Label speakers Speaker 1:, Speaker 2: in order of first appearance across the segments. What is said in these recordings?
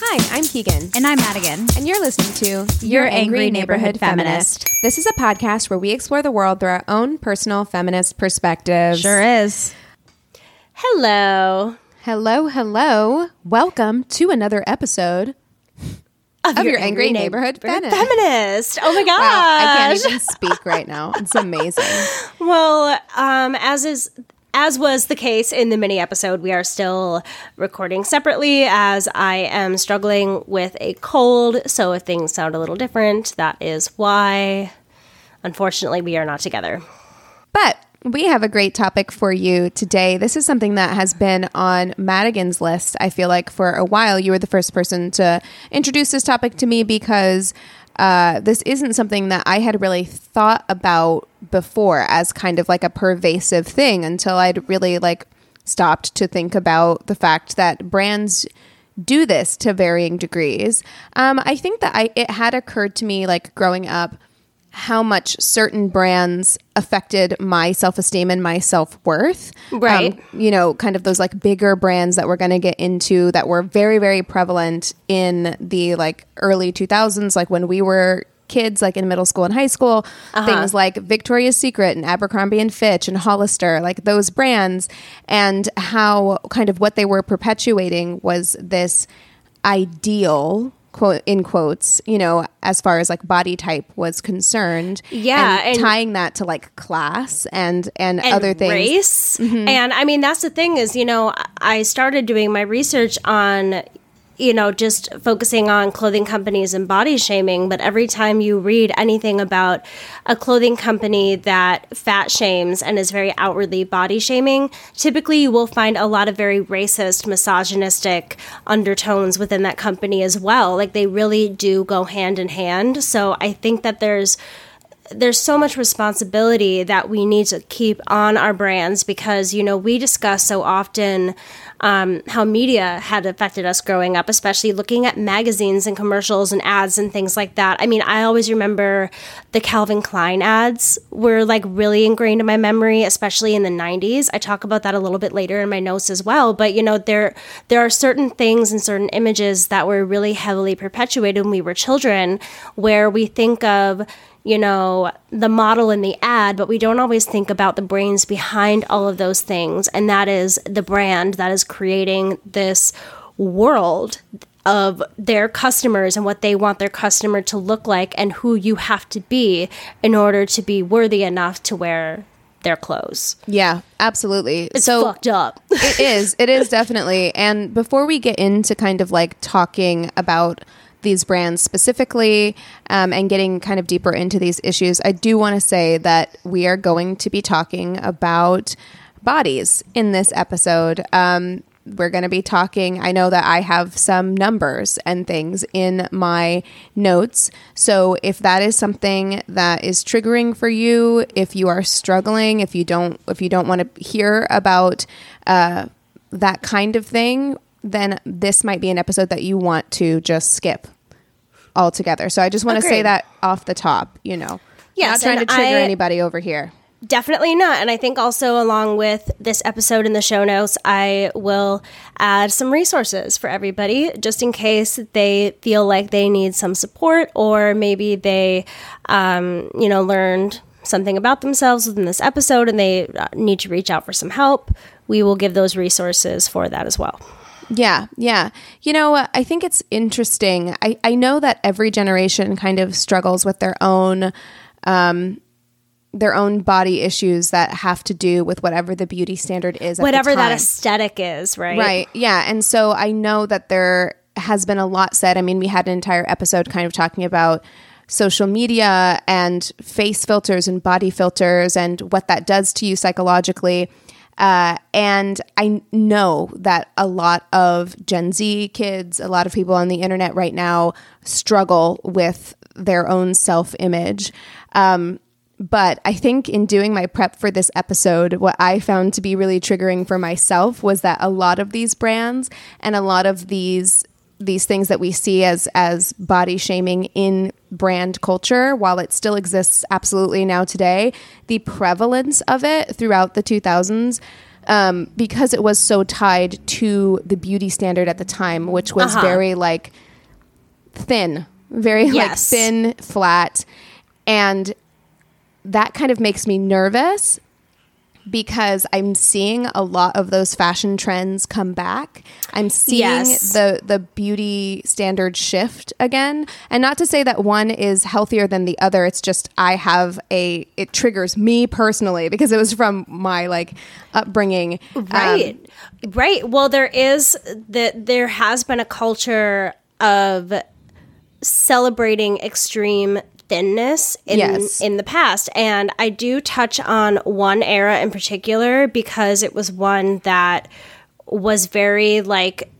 Speaker 1: Hi, I'm Keegan.
Speaker 2: And I'm Madigan.
Speaker 1: And you're listening to
Speaker 2: Your Angry Neighborhood Feminist.
Speaker 1: This is a podcast where we explore the world through our own personal feminist perspectives.
Speaker 2: Sure is.
Speaker 3: Hello.
Speaker 1: Hello, hello. Welcome to another episode of, your, Angry, Neighborhood Feminist.
Speaker 3: Feminist. Oh my gosh.
Speaker 1: Wow, I can't even speak right now. It's amazing.
Speaker 3: Well, um, as is as was the case in the mini episode, we are still recording separately as I am struggling with a cold. So if things sound a little different, that is why. Unfortunately, we are not together.
Speaker 1: But we have a great topic for you today. This is something that has been on Madigan's list, I feel like, for a while. You were the first person to introduce this topic to me because uh, this isn't something that I had really thought about before as kind of like a pervasive thing until I'd really like stopped to think about the fact that brands do this to varying degrees. Um, I think that I it had occurred to me like growing up how much certain brands affected my self esteem and my self worth.
Speaker 3: Right.
Speaker 1: Um, you know, kind of those like bigger brands that we're going to get into that were very, very prevalent in the like early 2000s, like when we were kids like in middle school and high school things like victoria's secret and abercrombie and fitch and hollister like those brands and how kind of what they were perpetuating was this ideal quote in quotes you know as far as like body type was concerned
Speaker 3: Yeah,
Speaker 1: and,
Speaker 3: and-
Speaker 1: tying that to like class and and,
Speaker 3: and
Speaker 1: other things
Speaker 3: race. Mm-hmm. And I mean, that's the thing is, you know, I started doing my research on, you know, just focusing on clothing companies and body shaming. But every time you read anything about a clothing company that fat shames and is very outwardly body shaming, typically you will find a lot of very racist, misogynistic undertones within that company as well. Like they really do go hand in hand. So I think that there's there's so much responsibility that we need to keep on our brands because you know we discuss so often um, how media had affected us growing up especially looking at magazines and commercials and ads and things like that. I mean i always remember the calvin klein ads were like really ingrained in my memory especially in the 90s i talk about that a little bit later in my notes as well but you know there there are certain things and certain images that were really heavily perpetuated when we were children where we think of you know, the model in the ad, but we don't always think about the brains behind all of those things. And that is the brand that is creating this world of their customers and what they want their customer to look like and who you have to be in order to be worthy enough to wear their clothes.
Speaker 1: yeah absolutely
Speaker 3: It's
Speaker 1: so
Speaker 3: fucked up.
Speaker 1: it is it is definitely and before we get into kind of like talking about these brands specifically um, and getting kind of deeper into these issues i do want to say that we are going to be talking about bodies in this episode um, we're going to be talking. I know that I have some numbers and things in my notes. So if that is something that is triggering for you, if you are struggling, if you don't, if you don't want to hear about uh, that kind of thing, then this might be an episode that you want to just skip altogether. So I just want to say that off the top, you know.
Speaker 3: Yes,
Speaker 1: Not trying to trigger
Speaker 3: I-
Speaker 1: anybody over here.
Speaker 3: Definitely not. And I think also, along with this episode in the show notes, I will add some resources for everybody just in case they feel like they need some support or maybe they, um, you know, learned something about themselves within this episode and they uh, need to reach out for some help. We will give those resources for that as well.
Speaker 1: Yeah, yeah. You know, I think it's interesting. I, I know that every generation kind of struggles with their own um their own body issues that have to do with whatever the beauty standard is. at the
Speaker 3: Whatever that aesthetic is, right?
Speaker 1: Right. Yeah. And so I know that there has been a lot said. I mean, we had an entire episode kind of talking about social media and face filters and body filters and what that does to you psychologically. Uh, and I know that a lot of Gen Z kids, a lot of people on the internet right now struggle with their own self image. Um, but I think in doing my prep for this episode, what I found to be really triggering for myself was that a lot of these brands and a lot of these these things that we see as as body shaming in brand culture while it still exists absolutely now today the prevalence of it throughout the 2000s um, because it was so tied to the beauty standard at the time which was
Speaker 3: Uh-huh.
Speaker 1: very like thin very like thin flat and that kind of makes me nervous because I'm seeing a lot of those fashion trends come back. I'm seeing
Speaker 3: Yes.
Speaker 1: the the beauty standard shift again. And not to say that one is healthier than the other. It's just I have a it triggers me personally because it was from my like upbringing. Um,
Speaker 3: Right. right. Well, there is that there has been a culture of celebrating extreme thinness in
Speaker 1: Yes.
Speaker 3: in the past and I do touch on one era in particular because it was one that was very like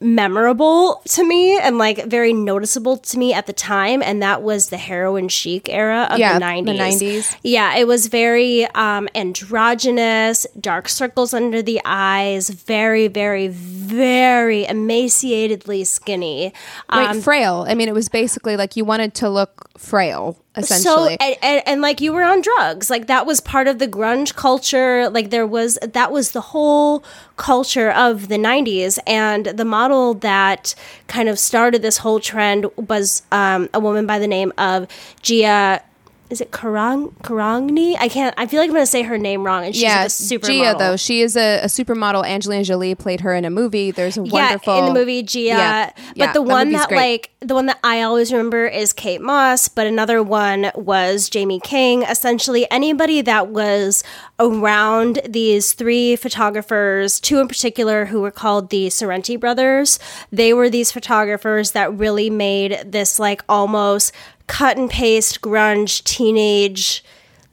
Speaker 3: memorable to me and like very noticeable to me at the time and that was the heroin chic era of
Speaker 1: Yeah,
Speaker 3: the
Speaker 1: the
Speaker 3: 90s.
Speaker 1: 90s.
Speaker 3: Yeah, it was very um androgynous, dark circles under the eyes, very very very emaciatedly skinny.
Speaker 1: like
Speaker 3: Um,
Speaker 1: frail. I mean, it was basically like you wanted to look frail,
Speaker 3: so and, and, and like you were on drugs. Like that was part of the grunge culture. Like there was that was the whole culture of the 90s and the model that kind of started this whole trend was um, a woman by the name of gia is it Karang Karangni? I can't. I feel like I'm going to say her name wrong, and she's
Speaker 1: yeah,
Speaker 3: like a supermodel.
Speaker 1: Gia though she is a, a supermodel. Angelina Jolie played her in a movie. There's a wonderful
Speaker 3: Yeah, in the movie Gia.
Speaker 1: Yeah,
Speaker 3: but
Speaker 1: yeah,
Speaker 3: the one
Speaker 1: movie's
Speaker 3: that like the one that I always remember is Kate Moss, but another one was Jaime King. Essentially anybody that was around these three photographers, two in particular who were called the Sorrenti brothers. They were these photographers that really made this like almost cut and paste grunge teenage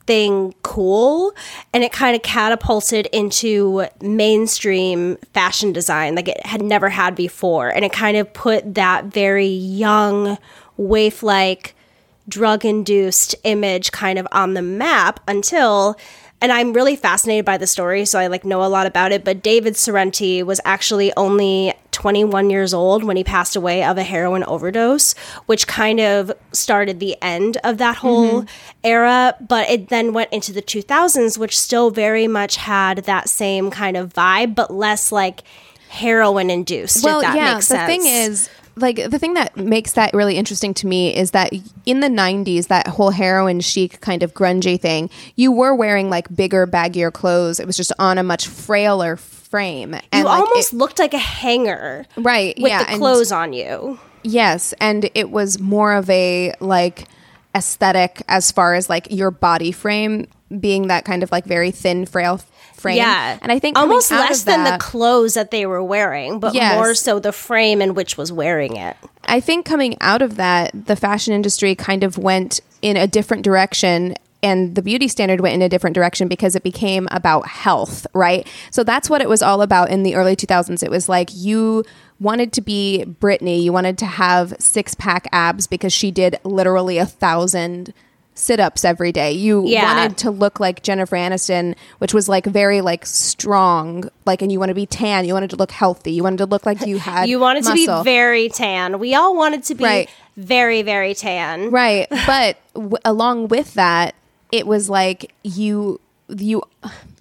Speaker 3: thing cool and it kind of catapulted into mainstream fashion design like it had never had before and it kind of put that very young waif like drug induced image kind of on the map until and I'm really fascinated by the story, so I like know a lot about it. But David Sorrenti was actually only 21 years old when he passed away of a heroin overdose, which kind of started the end of that mm-hmm. whole era. But it then went into the 2000s, which still very much had that same kind of vibe, but less like heroin induced.
Speaker 1: well,
Speaker 3: if that
Speaker 1: yeah. the
Speaker 3: sense.
Speaker 1: thing is, like, the thing that makes that really interesting to me is that in the '90s, that whole heroin chic kind of grungy thing, you were wearing like bigger, baggier clothes. It was just on a much frailer frame, and
Speaker 3: you
Speaker 1: like,
Speaker 3: almost
Speaker 1: it-
Speaker 3: looked like a hanger
Speaker 1: right,
Speaker 3: with
Speaker 1: yeah,
Speaker 3: the
Speaker 1: and-
Speaker 3: clothes on you.
Speaker 1: Yes, and it was more of a like aesthetic as far as like your body frame being that kind of like very thin, frail frame.
Speaker 3: Yeah,
Speaker 1: and I think
Speaker 3: almost less than the clothes that they were wearing, but
Speaker 1: Yes.
Speaker 3: more so the frame in which was wearing it.
Speaker 1: I think coming out of that, the fashion industry kind of went in a different direction and the beauty standard went in a different direction because it became about health, right? So that's what it was all about in the early 2000s. It was like you wanted to be Britney, you wanted to have six pack abs because she did literally a thousand sit ups every day. You
Speaker 3: Yeah.
Speaker 1: wanted to look like Jennifer Aniston, which was like very like strong, like, and you want to be tan. You wanted to look healthy. You wanted to look like you had
Speaker 3: You wanted to be very tan. We all wanted to be
Speaker 1: Right.
Speaker 3: very, very tan.
Speaker 1: right. But w- along with that, it was like you you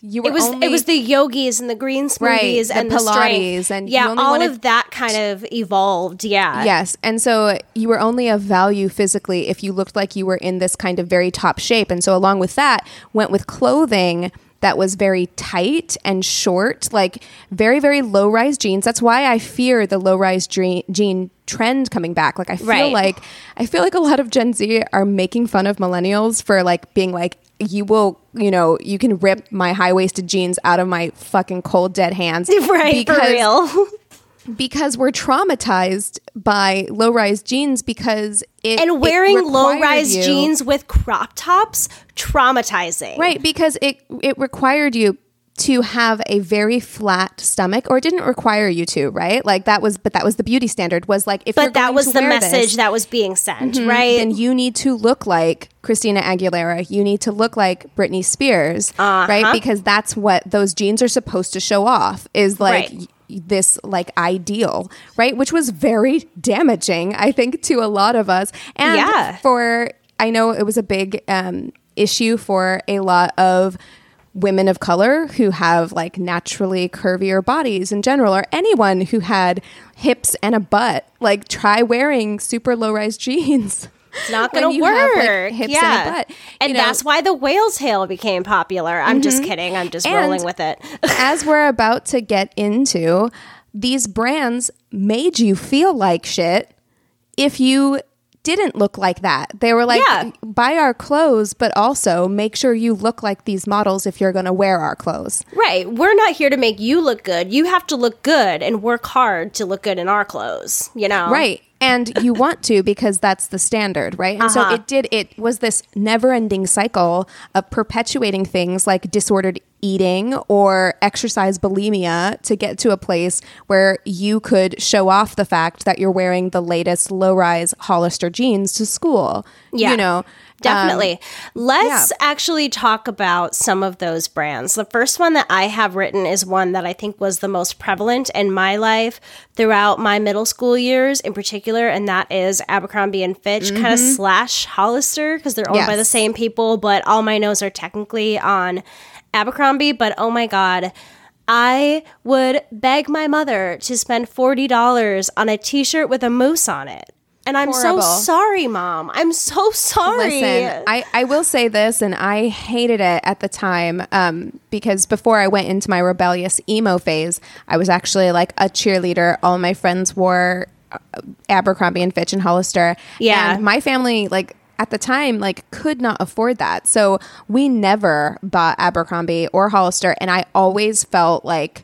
Speaker 1: you were
Speaker 3: It was
Speaker 1: only,
Speaker 3: it was the yogis and the green smoothies
Speaker 1: Right,
Speaker 3: and the
Speaker 1: Pilates
Speaker 3: strength.
Speaker 1: and you
Speaker 3: yeah, all
Speaker 1: wanted-
Speaker 3: of that kind of evolved. Yeah,
Speaker 1: Yes. And so you were only of value physically if you looked like you were in this kind of very top shape. And so along with that, went with clothing that was very tight and short, like very, very low rise jeans. That's why I fear the low rise jean, jean trend coming back. Like I feel
Speaker 3: Right.
Speaker 1: like I feel like a lot of Gen Z are making fun of millennials for like being like you will, you know, you can rip my high waisted jeans out of my fucking cold dead hands.
Speaker 3: right for real.
Speaker 1: because we're traumatized by low rise jeans because it
Speaker 3: and wearing low rise
Speaker 1: you-
Speaker 3: jeans with crop tops, traumatizing.
Speaker 1: right because it it required you to have a very flat stomach or it didn't require you to right like that was but that was the beauty standard was like if you're
Speaker 3: But that was the message
Speaker 1: this, Mm-hmm.
Speaker 3: that was being sent, right?
Speaker 1: then you need to look like Christina Aguilera. You need to look like Britney Spears,
Speaker 3: Uh-huh.
Speaker 1: right? Because that's what those jeans are supposed to show off is like
Speaker 3: Right.
Speaker 1: This like ideal, right? Which was very damaging, I think, to a lot of us. And
Speaker 3: Yeah.
Speaker 1: for I know it was a big um, issue for a lot of women of color who have like naturally curvier bodies in general or anyone who had hips and a butt like try wearing super low rise jeans
Speaker 3: It's not going to work.
Speaker 1: have, like, hips and a
Speaker 3: yeah.
Speaker 1: butt,
Speaker 3: And
Speaker 1: you know. Mm-hmm.
Speaker 3: that's why the whale tail became popular. I'm just kidding. I'm just
Speaker 1: And-
Speaker 3: rolling with it.
Speaker 1: as we're about to get into these brands made you feel like shit if you didn't look like that. They were like,
Speaker 3: Yeah.
Speaker 1: buy our clothes, but also make sure you look like these models if you're going to wear our clothes.
Speaker 3: right. We're not here to make you look good. You have to look good and work hard to look good in our clothes, you know?
Speaker 1: Right. And you want to because that's the standard, right? And so
Speaker 3: Uh-huh.
Speaker 1: it did, it was this never ending cycle of perpetuating things like disordered eating or exercise bulimia to get to a place where you could show off the fact that you're wearing the latest low rise Hollister jeans to school.
Speaker 3: Yeah.
Speaker 1: You know,
Speaker 3: Definitely. Um, Let's
Speaker 1: yeah.
Speaker 3: actually talk about some of those brands. The first one that I have written is one that I think was the most prevalent in my life throughout my middle school years in particular, and that is Abercrombie and Fitch, kind of mm-hmm. slash Hollister, because they're owned by the same people, but all my notes are technically on Abercrombie. But oh my God. I would beg my mother to spend $40 on a t shirt with a moose on it. And I'm
Speaker 1: Horrible.
Speaker 3: so sorry, mom. I'm so sorry.
Speaker 1: Listen, I, I will say this, and I hated it at the time um, because before I went into my rebellious emo phase, I was actually like a cheerleader. All my friends wore uh, Abercrombie and Fitch and Hollister.
Speaker 3: Yeah.
Speaker 1: And my family, like, at the time, like, could not afford that. So we never bought Abercrombie or Hollister. And I always felt like,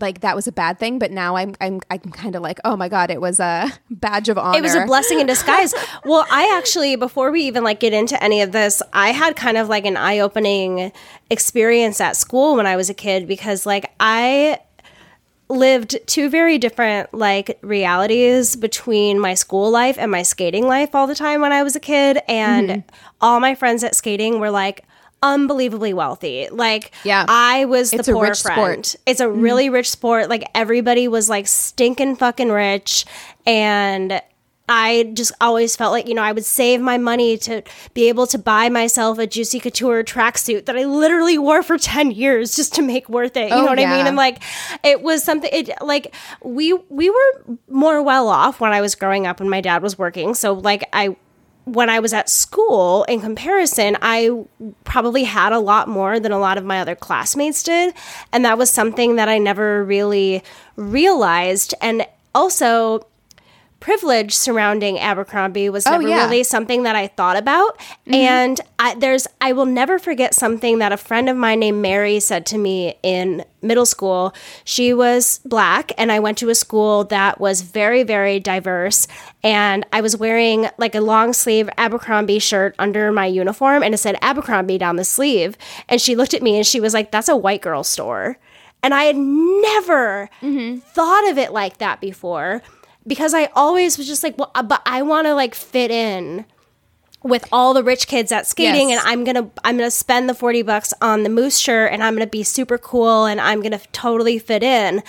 Speaker 1: like that was a bad thing, but now I'm I'm I'm kind of like, oh my god, it was a badge of honor.
Speaker 3: it was a blessing in disguise. well, I actually before we even like get into any of this, I had kind of like an eye-opening experience at school when I was a kid because like I lived two very different like realities between my school life and my skating life all the time when I was a kid and
Speaker 1: Mm-hmm.
Speaker 3: all my friends at skating were like unbelievably wealthy. Like
Speaker 1: Yeah.
Speaker 3: I was the
Speaker 1: It's a
Speaker 3: poor
Speaker 1: rich
Speaker 3: friend.
Speaker 1: sport. Mm-hmm.
Speaker 3: It's a really rich sport. Like everybody was like stinking fucking rich and I just always felt like, you know, I would save my money to be able to buy myself a Juicy Couture tracksuit that I literally wore for 10 years just to make worth it. You
Speaker 1: Oh,
Speaker 3: know what I
Speaker 1: yeah.
Speaker 3: mean? And like, it was something, it like, we, we were more well off when I was growing up and my dad was working. So, like, I, when I was at school, in comparison, I probably had a lot more than a lot of my other classmates did. And that was something that I never really realized. And also, privilege surrounding Abercrombie was oh, never
Speaker 1: Oh, yeah.
Speaker 3: really something that I thought about. Mm-hmm. And I, there's, I will never forget something that a friend of mine named Mary said to me in middle school. She was black, and I went to a school that was very, very diverse. And I was wearing like a long sleeve Abercrombie shirt under my uniform, and it said Abercrombie down the sleeve. And she looked at me and she was like, That's a white girl store. And I had never mm-hmm. thought of it like that before because I always was just like, well, uh, but I want to like fit in with all the rich kids at skating
Speaker 1: Yes.
Speaker 3: and I'm going to I'm going to spend the 40 bucks on the moose shirt and I'm going to be super cool and I'm going to totally fit in.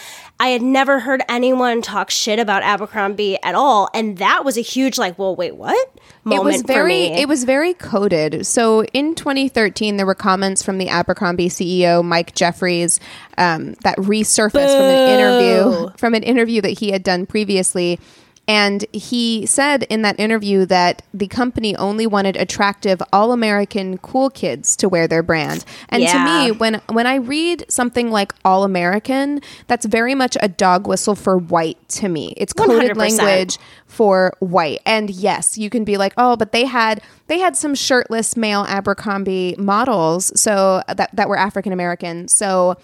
Speaker 3: I had never heard anyone talk shit about Abercrombie at all and that was a huge like, well, wait, what? Moment
Speaker 1: it was
Speaker 3: for
Speaker 1: very
Speaker 3: me.
Speaker 1: it was very coded so in 2013 there were comments from the abercrombie ceo mike jeffries um, that resurfaced from an interview from an interview that he had done previously and he said in that interview that the company only wanted attractive all-american cool kids to wear their brand and
Speaker 3: Yeah.
Speaker 1: to me when when i read something like all-american that's very much a dog whistle for white to me it's coded
Speaker 3: 100%.
Speaker 1: language for white. And yes, you can be like, "Oh, but they had they had some shirtless male Abercrombie models so that that were African American." So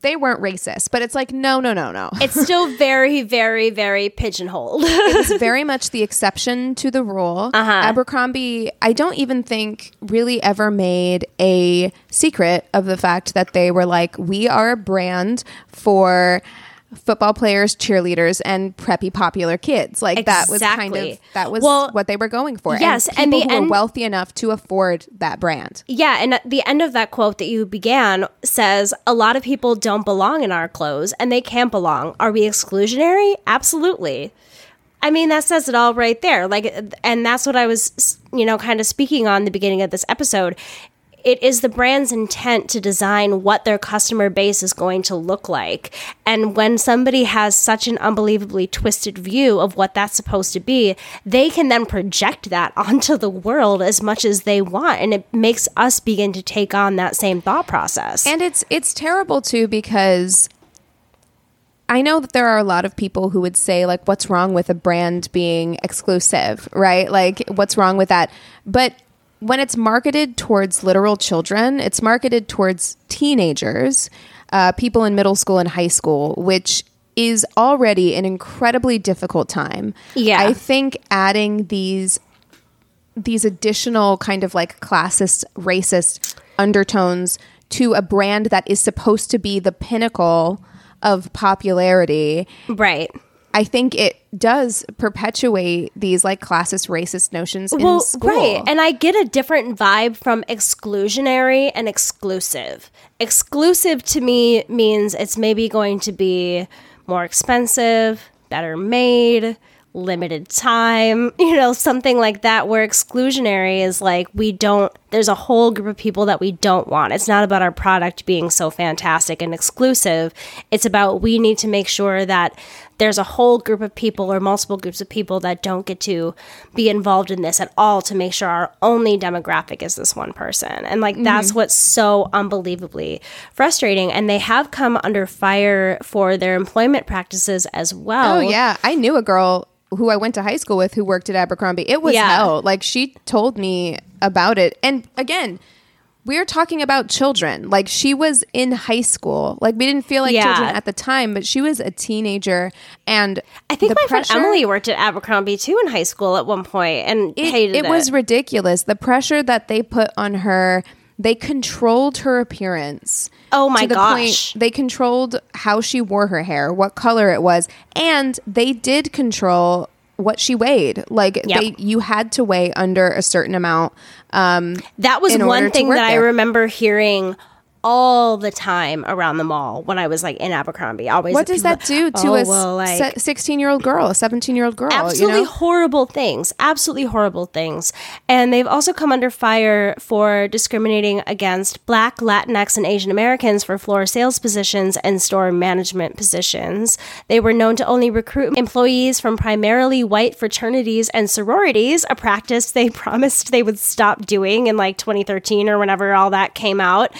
Speaker 1: they weren't racist. But it's like, "No, no, no, no."
Speaker 3: it's still very very very pigeonholed.
Speaker 1: It's very much the exception to the rule.
Speaker 3: Uh-huh.
Speaker 1: Abercrombie, I don't even think really ever made a secret of the fact that they were like, we are a brand for football players, cheerleaders, and preppy popular kids. Like that was kind of that was
Speaker 3: Well,
Speaker 1: what they were going for.
Speaker 3: yes,
Speaker 1: and
Speaker 3: and
Speaker 1: people
Speaker 3: the
Speaker 1: who were wealthy enough to afford that brand.
Speaker 3: Yeah, and at the end of that quote that you began says, A lot of people don't belong in our clothes and they can't belong. Are we exclusionary? Absolutely. I mean, that says it all right there. Like, and that's what I was, you know, kind of speaking on the beginning of this episode. It is the brand's intent to design what their customer base is going to look like. And when somebody has such an unbelievably twisted view of what that's supposed to be, they can then project that onto the world as much as they want. And it makes us begin to take on that same thought process.
Speaker 1: And it's it's terrible too because I know that there are a lot of people who would say like what's wrong with a brand being exclusive, right? Like what's wrong with that? But when it's marketed towards literal children, it's marketed towards teenagers, uh, people in middle school and high school, which is already an incredibly difficult time.
Speaker 3: Yeah.
Speaker 1: I think adding these these additional kind of like classist, racist undertones to a brand that is supposed to be the pinnacle of popularity,
Speaker 3: right.
Speaker 1: I think it does perpetuate these like classist, racist notions in school.
Speaker 3: Right. And I get a different vibe from exclusionary and exclusive. Exclusive to me means it's maybe going to be more expensive, better made, limited time, you know, something like that. Where exclusionary is like, we don't, there's a whole group of people that we don't want. It's not about our product being so fantastic and exclusive. It's about we need to make sure that there's a whole group of people or multiple groups of people that don't get to be involved in this at all to make sure our only demographic is this one person. And like that's
Speaker 1: Mm-hmm.
Speaker 3: what's so unbelievably frustrating. And they have come under fire for their employment practices as well.
Speaker 1: Oh yeah, I knew a girl who I went to high school with who worked at Abercrombie. It was
Speaker 3: Yeah.
Speaker 1: hell. Like she told me about it. And again, we're talking about children. Like she was in high school. Like we didn't feel like
Speaker 3: Yeah.
Speaker 1: children at the time, but she was a teenager and
Speaker 3: I think my friend Emily worked at Abercrombie too in high school at one point and
Speaker 1: it,
Speaker 3: hated it.
Speaker 1: it was ridiculous. The pressure that they put on her, they controlled her appearance.
Speaker 3: Oh my
Speaker 1: to the
Speaker 3: gosh.
Speaker 1: Point, they controlled how she wore her hair, what color it was, and they did control what she weighed. Like
Speaker 3: Yep.
Speaker 1: they, you had to weigh under a certain amount. Um,
Speaker 3: That was one thing that I remember hearing all the time around the mall when I was like in Abercrombie. Always
Speaker 1: what does
Speaker 3: people-
Speaker 1: that do to
Speaker 3: Oh,
Speaker 1: a
Speaker 3: well, like,
Speaker 1: sixteen-year-old girl, a seventeen-year-old girl?
Speaker 3: absolutely
Speaker 1: you know?
Speaker 3: horrible things absolutely horrible things and they've also come under fire for discriminating against black latinx and asian americans for floor sales positions and store management positions they were known to only recruit employees from primarily white fraternities and sororities a practice they promised they would stop doing in like 2013 or whenever all that came out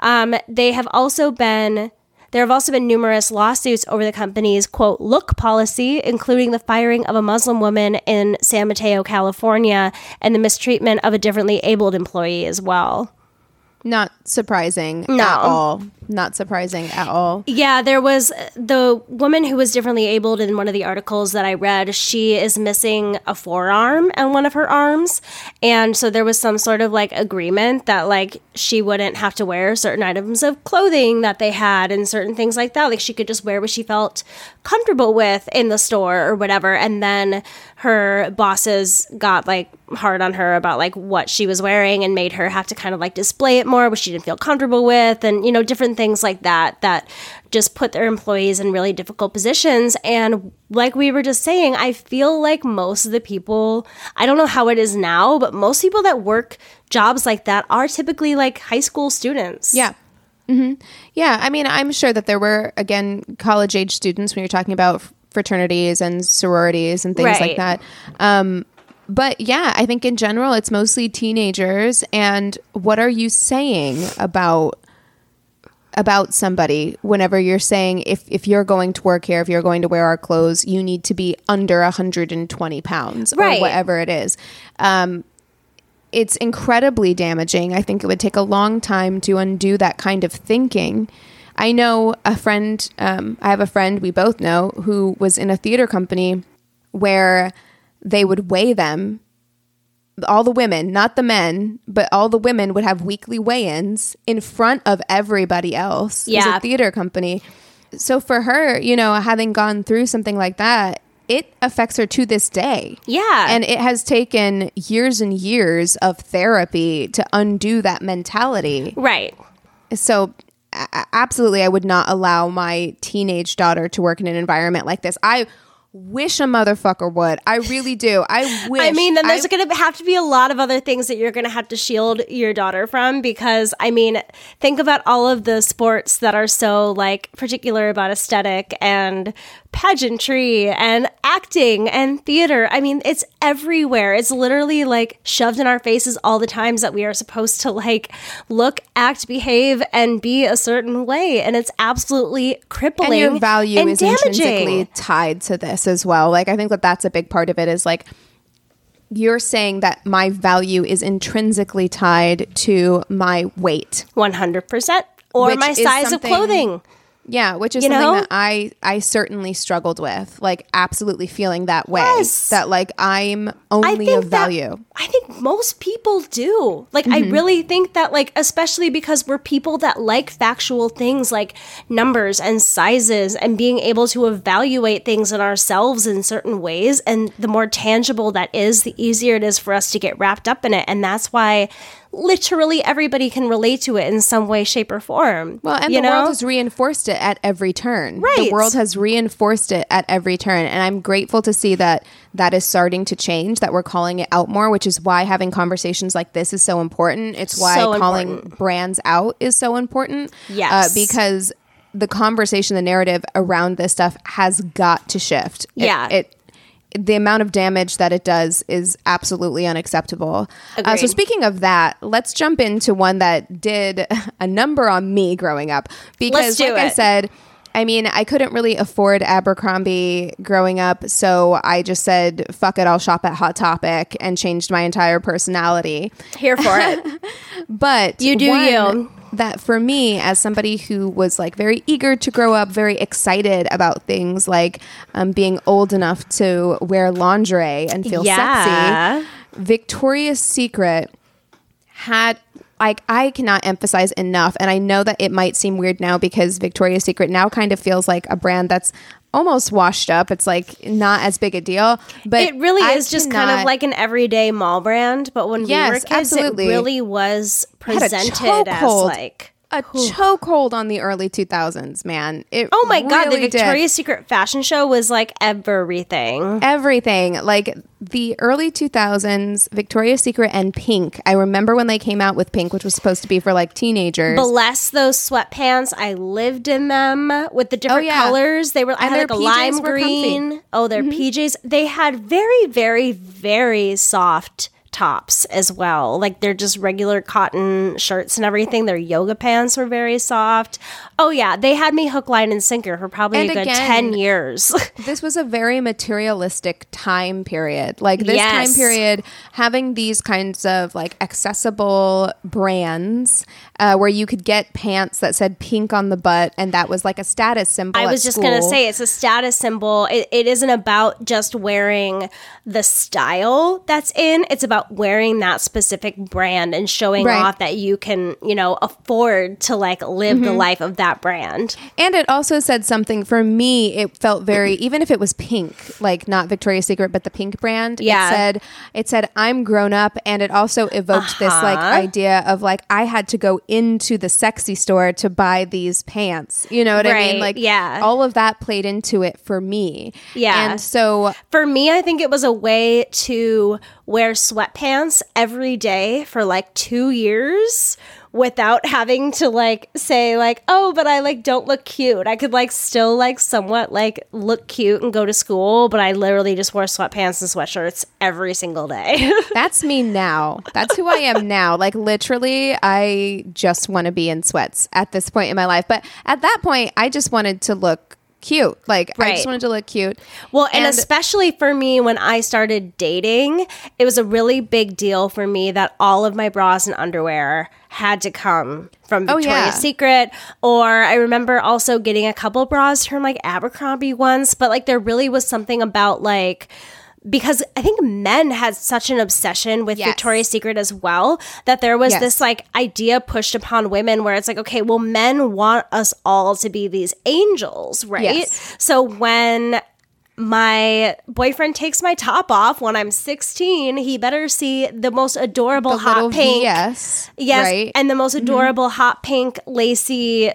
Speaker 3: um, Um, they have also been There have also been numerous lawsuits over the company's quote look policy, including the firing of a Muslim woman in San Mateo, California, and the mistreatment of a differently abled employee as well.
Speaker 1: Not surprising
Speaker 3: No.
Speaker 1: at all. Not surprising at all.
Speaker 3: Yeah, there was uh, the woman who was differently abled in one of the articles that I read. She is missing a forearm and one of her arms. And so there was some sort of like agreement that like she wouldn't have to wear certain items of clothing that they had and certain things like that. Like she could just wear what she felt comfortable with in the store or whatever. And then her bosses got like hard on her about like what she was wearing and made her have to kind of like display it more, which she didn't feel comfortable with, and you know, different things like that that just put their employees in really difficult positions. And like we were just saying, I feel like most of the people, I don't know how it is now, but most people that work jobs like that are typically like high school students.
Speaker 1: Yeah. hmm Yeah. I mean, I'm sure that there were, again, college age students when you're talking about fraternities and sororities and things
Speaker 3: Right.
Speaker 1: like that. Um, but yeah, I think in general, it's mostly teenagers. And what are you saying about about somebody whenever you're saying if, if you're going to work here if you're going to wear our clothes you need to be under 120 pounds
Speaker 3: Right.
Speaker 1: or whatever it is um, it's incredibly damaging. I think it would take a long time to undo that kind of thinking. I know a friend, um, I have a friend we both know who was in a theater company where they would weigh them, all the women, not the men, but all the women would have weekly weigh ins in front of everybody else.
Speaker 3: Yeah.
Speaker 1: a theater company. So for her, you know, having gone through something like that, it affects her to this day.
Speaker 3: Yeah.
Speaker 1: And it has taken years and years of therapy to undo that mentality.
Speaker 3: Right.
Speaker 1: So, a- absolutely, I would not allow my teenage daughter to work in an environment like this. I wish a motherfucker would. I really do. I wish.
Speaker 3: I mean, then there's going to have to be a lot of other things that you're going to have to shield your daughter from because, I mean, think about all of the sports that are so like particular about aesthetic and pageantry and acting and theater. I mean, it's everywhere. It's literally like shoved in our faces all the times that we are supposed to like look, act, behave, and be a certain way, and it's absolutely crippling.
Speaker 1: and your value
Speaker 3: and
Speaker 1: is
Speaker 3: damaging.
Speaker 1: intrinsically tied to this as well. Like I think that that's a big part of it is like you're saying that my value is intrinsically tied to my weight.
Speaker 3: 100%. Or
Speaker 1: Which
Speaker 3: my size of clothing.
Speaker 1: Yeah, which is
Speaker 3: You
Speaker 1: something
Speaker 3: know?
Speaker 1: that I I certainly struggled with, like absolutely feeling that way.
Speaker 3: Yes.
Speaker 1: That like I'm only of
Speaker 3: that-
Speaker 1: value.
Speaker 3: I think most people do. Like, I mm-hmm. really think that, like, especially because we're people that like factual things like numbers and sizes and being able to evaluate things in ourselves in certain ways. And the more tangible that is, the easier it is for us to get wrapped up in it. And that's why literally everybody can relate to it in some way, shape, or form.
Speaker 1: Well, and
Speaker 3: you
Speaker 1: the
Speaker 3: know?
Speaker 1: world has reinforced it at every turn.
Speaker 3: Right.
Speaker 1: The world has reinforced it at every turn. And I'm grateful to see that that is starting to change, that we're calling it out more, which is why having conversations like this is so important. It's why
Speaker 3: So
Speaker 1: calling
Speaker 3: important.
Speaker 1: brands out is so important. Uh,
Speaker 3: Yes.
Speaker 1: because the conversation, the narrative around this stuff has got to shift. It-
Speaker 3: Yeah.
Speaker 1: It, the amount of damage that it does is absolutely unacceptable. Uh, so speaking of that, let's jump into one that did a number on me growing up because like I said, I mean, I couldn't really afford Abercrombie growing up, so I just said, fuck it, I'll shop at Hot Topic and changed my entire personality.
Speaker 3: Here for it.
Speaker 1: But
Speaker 3: You do
Speaker 1: one
Speaker 3: you.
Speaker 1: That for me, as somebody who was like very eager to grow up, very excited about things like um, being old enough to wear lingerie and feel
Speaker 3: Yeah.
Speaker 1: sexy, Victoria's Secret had like I cannot emphasize enough, and I know that it might seem weird now because Victoria's Secret now kind of feels like a brand that's almost washed up. It's like not as big a deal, but
Speaker 3: it really
Speaker 1: I
Speaker 3: is just kind of like an everyday mall brand. But when we were kids,
Speaker 1: absolutely.
Speaker 3: it really was presented as like.
Speaker 1: A chokehold on the early 2000s, man. It
Speaker 3: Oh my god, the
Speaker 1: really did.
Speaker 3: Victoria's Secret fashion show was like everything.
Speaker 1: everything like the early 2000s victoria's secret and pink i remember when they came out with pink which was supposed to be for like teenagers
Speaker 3: Bless those sweatpants. I lived in them with the different
Speaker 1: Oh, yeah.
Speaker 3: colors. They were I
Speaker 1: And
Speaker 3: had like a lime
Speaker 1: were comfy. Mm-hmm.
Speaker 3: green. Oh, their PJs. They had very, very, very soft tops as well. Like they're just regular cotton shirts and everything. Their yoga pants were very soft. Oh yeah, they had me hook, line, and sinker for probably
Speaker 1: And
Speaker 3: a good
Speaker 1: again-
Speaker 3: ten years.
Speaker 1: this was a very materialistic time period. Like this
Speaker 3: Yes.
Speaker 1: time period, having these kinds of like accessible brands uh, where you could get pants that said pink on the butt, and that was like a status symbol.
Speaker 3: I was just gonna say it's a status symbol. It, it isn't about just wearing the style that's in. It's about wearing that specific brand and showing
Speaker 1: Right.
Speaker 3: off that you can, you know, afford to like live
Speaker 1: Mm-hmm.
Speaker 3: the life of that brand.
Speaker 1: And it also said something for me. It felt very, even if it was pink, like not Victoria's Secret, but the pink brand.
Speaker 3: Yeah.
Speaker 1: It said, it said, I'm grown up. And it also evoked this like
Speaker 3: Uh-huh.
Speaker 1: idea of like, I had to go into the sexy store to buy these pants. You know what I mean? Like,
Speaker 3: yeah.
Speaker 1: all of that played into it for me.
Speaker 3: Yeah.
Speaker 1: And so,
Speaker 3: For me, I think it was a way to wear sweatpants every day for like two years without having to like say like oh but i like don't look cute i could like still like somewhat like look cute and go to school but i literally just wore sweatpants and sweatshirts every single day
Speaker 1: that's me now. That's who I am now. Like, literally, I just want to be in sweats at this point in my life. But at that point, I just wanted to look cute. Like, I just wanted to look cute.
Speaker 3: Well, and, especially for me when I started dating, it was a really big deal for me that all of my bras and underwear had to come from
Speaker 1: Oh,
Speaker 3: Victoria's
Speaker 1: yeah.
Speaker 3: Secret. Or I remember also getting a couple bras from like Abercrombie once, but like there really was something about like because I think men had such an obsession with
Speaker 1: Yes.
Speaker 3: Victoria's Secret as well that there was
Speaker 1: Yes.
Speaker 3: this like idea pushed upon women where it's like, okay, well, men want us all to be these angels, right?
Speaker 1: Yes.
Speaker 3: So when my boyfriend takes my top off when I'm 16, he better see the most adorable
Speaker 1: The
Speaker 3: hot pink.
Speaker 1: VS.
Speaker 3: Yes,
Speaker 1: Right?
Speaker 3: and the most mm-hmm. adorable hot pink lacy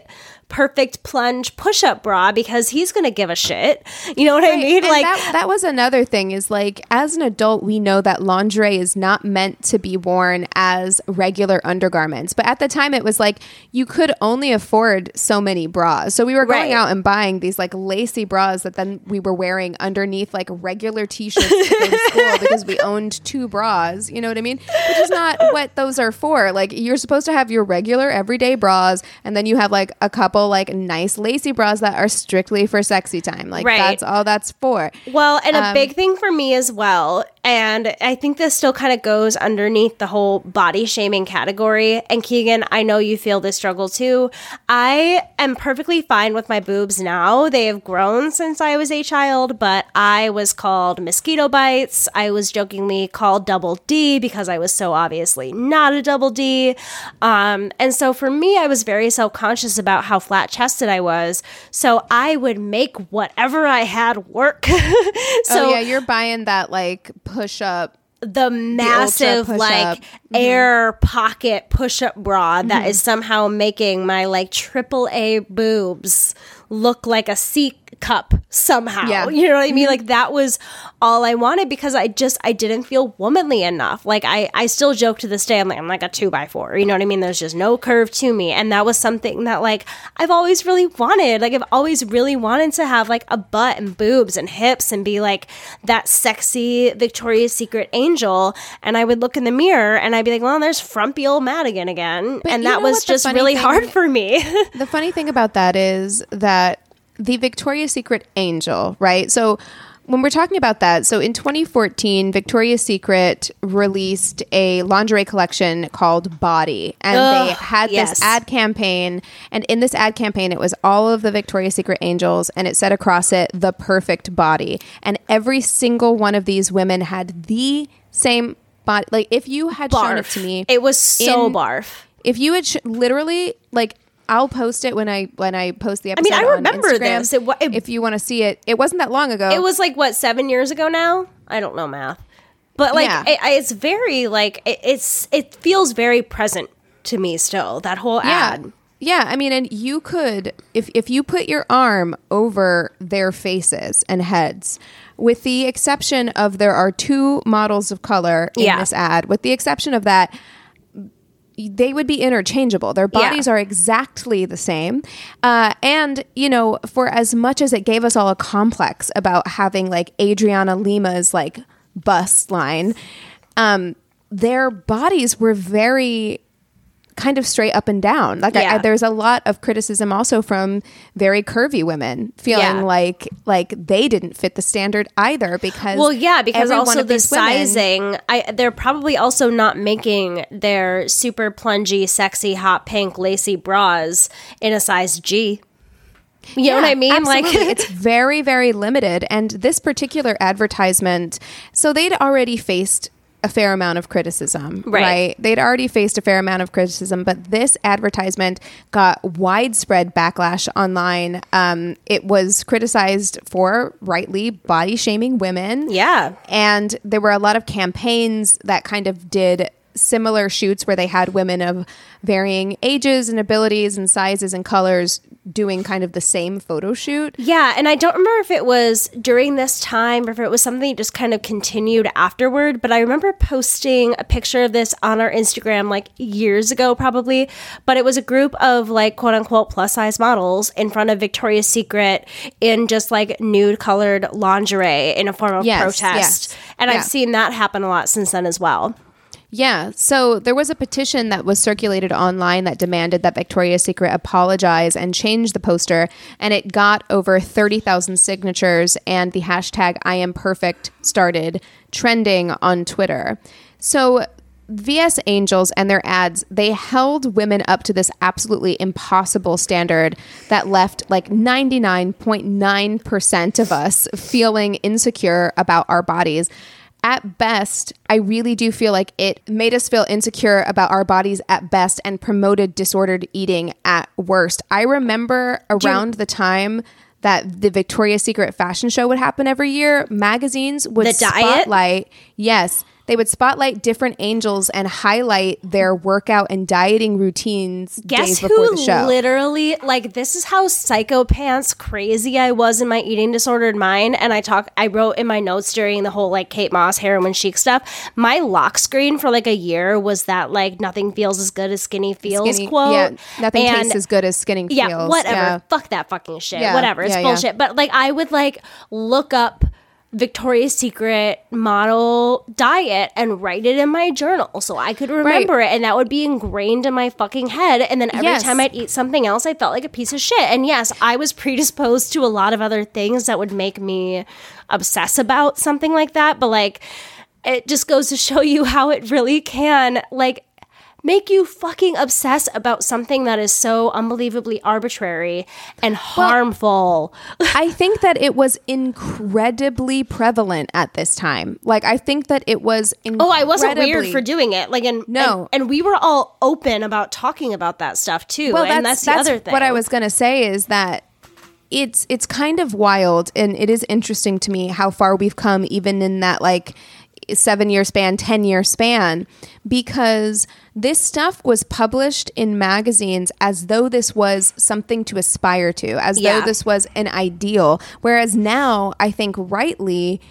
Speaker 3: perfect plunge push-up bra because he's going to give a shit. You know what I mean?
Speaker 1: and
Speaker 3: Like
Speaker 1: that, that was another thing is like as an adult we know that lingerie is not meant to be worn as regular undergarments but at the time it was like you could only afford so many bras so we were going
Speaker 3: Right.
Speaker 1: out and buying these like lacy bras that then we were wearing underneath like regular t-shirts to to school because we owned two bras you know what i mean which is not what those are for like you're supposed to have your regular everyday bras and then you have like a couple like nice lacy bras that are strictly for sexy time like
Speaker 3: Right.
Speaker 1: that's all that's for
Speaker 3: Well, and a
Speaker 1: Um,
Speaker 3: big thing for me as well, and I think this still kind of goes underneath the whole body shaming category. And Keegan, I know you feel this struggle too. I am perfectly fine with my boobs now. They have grown since I was a child, but I was called mosquito bites. I was jokingly called double D because I was so obviously not a double D. Um, and so for me, I was very self conscious about how flat chested I was. So I would make whatever I had work. so
Speaker 1: oh yeah, you're buying that like push up.
Speaker 3: the massive
Speaker 1: push-up.
Speaker 3: like mm-hmm. air pocket push-up bra that mm-hmm. is somehow making my like triple A boobs look like a C cup somehow.
Speaker 1: Yeah.
Speaker 3: You know what I mean? Mm-hmm. Like that was all I wanted because I just I didn't feel womanly enough. Like I I still joke to this day. I'm like I'm like a two by four. You know what I mean? There's just no curve to me, and that was something that like I've always really wanted. Like I've always really wanted to have like a butt and boobs and hips and be like that sexy Victoria's Secret angel. And I would look in the mirror and I'd be like, well, there's frumpy old Madigan again,
Speaker 1: But
Speaker 3: and that was just really
Speaker 1: thing-
Speaker 3: hard for me.
Speaker 1: The funny thing about that is that the Victoria's Secret Angel, right? So when we're talking about that, so in 2014, Victoria's Secret released a lingerie collection called Body, and they
Speaker 3: Ugh,
Speaker 1: had
Speaker 3: yes.
Speaker 1: this ad campaign. And in this ad campaign, it was all of the Victoria's Secret angels, and it said across it, the perfect body. And every single one of these women had the same body. Like, if you had shown it to me,
Speaker 3: It was so
Speaker 1: in-
Speaker 3: barf.
Speaker 1: if you had sh- literally like I'll post it when I when I post the episode.
Speaker 3: I mean,
Speaker 1: on
Speaker 3: remember
Speaker 1: Instagram,
Speaker 3: this. It it-
Speaker 1: if you want to see it, it wasn't that long ago.
Speaker 3: It was like what seven years ago now. I don't know math, but like
Speaker 1: Yeah.
Speaker 3: it, it's very like it, it's it feels very present to me still. That whole
Speaker 1: yeah.
Speaker 3: ad.
Speaker 1: Yeah, I mean, and you could if if you put your arm over their faces and heads, with the exception of there are two models of color in
Speaker 3: Yeah.
Speaker 1: this ad. With the exception of that, they would be interchangeable. Their
Speaker 3: Yeah.
Speaker 1: bodies are exactly the same. Uh, and, you know, for as much as it gave us all a complex about having like Adriana Lima's like bust line, um, their bodies were very kind of straight up and down. Like
Speaker 3: Yeah.
Speaker 1: I, there's a lot of criticism also from very curvy women feeling
Speaker 3: Yeah.
Speaker 1: like like they didn't fit the standard either because
Speaker 3: Well, yeah, because also
Speaker 1: of
Speaker 3: the
Speaker 1: these women-
Speaker 3: sizing, I they're probably also not making their super plungy, sexy, hot pink, lacy bras in a size G. You know what I mean?
Speaker 1: Absolutely.
Speaker 3: Like
Speaker 1: it's very, very limited. And this particular advertisement, so they'd already faced a fair amount of criticism,
Speaker 3: Right.
Speaker 1: right. They'd already faced a fair amount of criticism, but this advertisement got widespread backlash online. Um, it was criticized for rightly body shaming women.
Speaker 3: Yeah.
Speaker 1: And there were a lot of campaigns that kind of did similar shoots where they had women of varying ages and abilities and sizes and colors doing kind of the same photo shoot.
Speaker 3: Yeah, and I don't remember if it was during this time or if it was something that just kind of continued afterward, but I remember posting a picture of this on our Instagram like years ago, probably. But it was a group of like quote unquote plus size models in front of Victoria's Secret in just like nude colored lingerie in a form of
Speaker 1: Yes,
Speaker 3: protest.
Speaker 1: yes.
Speaker 3: And
Speaker 1: Yeah.
Speaker 3: I've seen that happen a lot since then as well.
Speaker 1: Yeah. So there was a petition that was circulated online that demanded that Victoria's Secret apologize and change the poster. And it got over 30,000 signatures, and the hashtag I am perfect started trending on Twitter. So VS Angels and their ads, they held women up to this absolutely impossible standard that left like 99.9% of us feeling insecure about our bodies at best, I really do feel like it made us feel insecure about our bodies at best and promoted disordered eating at worst. I remember around the time that the Victoria's Secret fashion show would happen every year, magazines would
Speaker 3: The diet?
Speaker 1: spotlight, yes, they would spotlight different angels and highlight their workout and dieting routines
Speaker 3: Guess
Speaker 1: days before
Speaker 3: who
Speaker 1: the show.
Speaker 3: literally like this is how psycho pants crazy I was in my eating disordered mind and I talk I wrote in my notes during the whole like Kate Moss heroin chic stuff my lock screen for like a year was that like nothing feels as good as skinny feels
Speaker 1: Skinny-
Speaker 3: quote
Speaker 1: yeah, nothing
Speaker 3: And-
Speaker 1: tastes as good as skinny
Speaker 3: yeah,
Speaker 1: feels.
Speaker 3: whatever.
Speaker 1: Yeah.
Speaker 3: Fuck that fucking shit.
Speaker 1: Yeah,
Speaker 3: Whatever. It's bullshit. But like, I would like look up Victoria's Secret model diet and write it in my journal so I could remember it, and that would be ingrained in my fucking head. And then every
Speaker 1: Yes.
Speaker 3: time I'd eat something else, I felt like a piece of shit. And yes, I was predisposed to a lot of other things that would make me obsess about something like that. But like, it just goes to show you how it really can like make you fucking obsess about something that is so unbelievably arbitrary and harmful.
Speaker 1: I think that it was incredibly prevalent at this time. Like I think that it was
Speaker 3: oh, I wasn't weird for doing it. Like, and
Speaker 1: No.
Speaker 3: and, and we were all open about talking about that stuff too.
Speaker 1: Well,
Speaker 3: and that's, the other thing.
Speaker 1: What I was going to say is that it's it's kind of wild and it is interesting to me how far we've come even in that like 7 year span, 10 year span because this stuff was published in magazines as though this was something to aspire to, as
Speaker 3: Yeah.
Speaker 1: though this was an ideal. Whereas now, I think rightly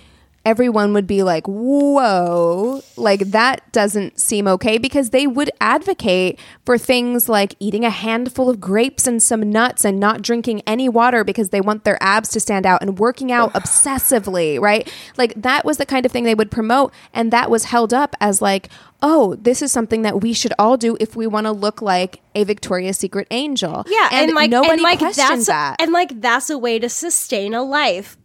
Speaker 1: everyone would be like, whoa, like that doesn't seem okay because they would advocate for things like eating a handful of grapes and some nuts and not drinking any water because they want their abs to stand out and working out obsessively, right? Like that was the kind of thing they would promote. And that was held up as like, oh, this is something that we should all do if we want to look like a Victoria's Secret angel.
Speaker 3: yeah, and, like
Speaker 1: nobody
Speaker 3: and like
Speaker 1: questioned
Speaker 3: that's
Speaker 1: that.
Speaker 3: and like that's a way to sustain a life.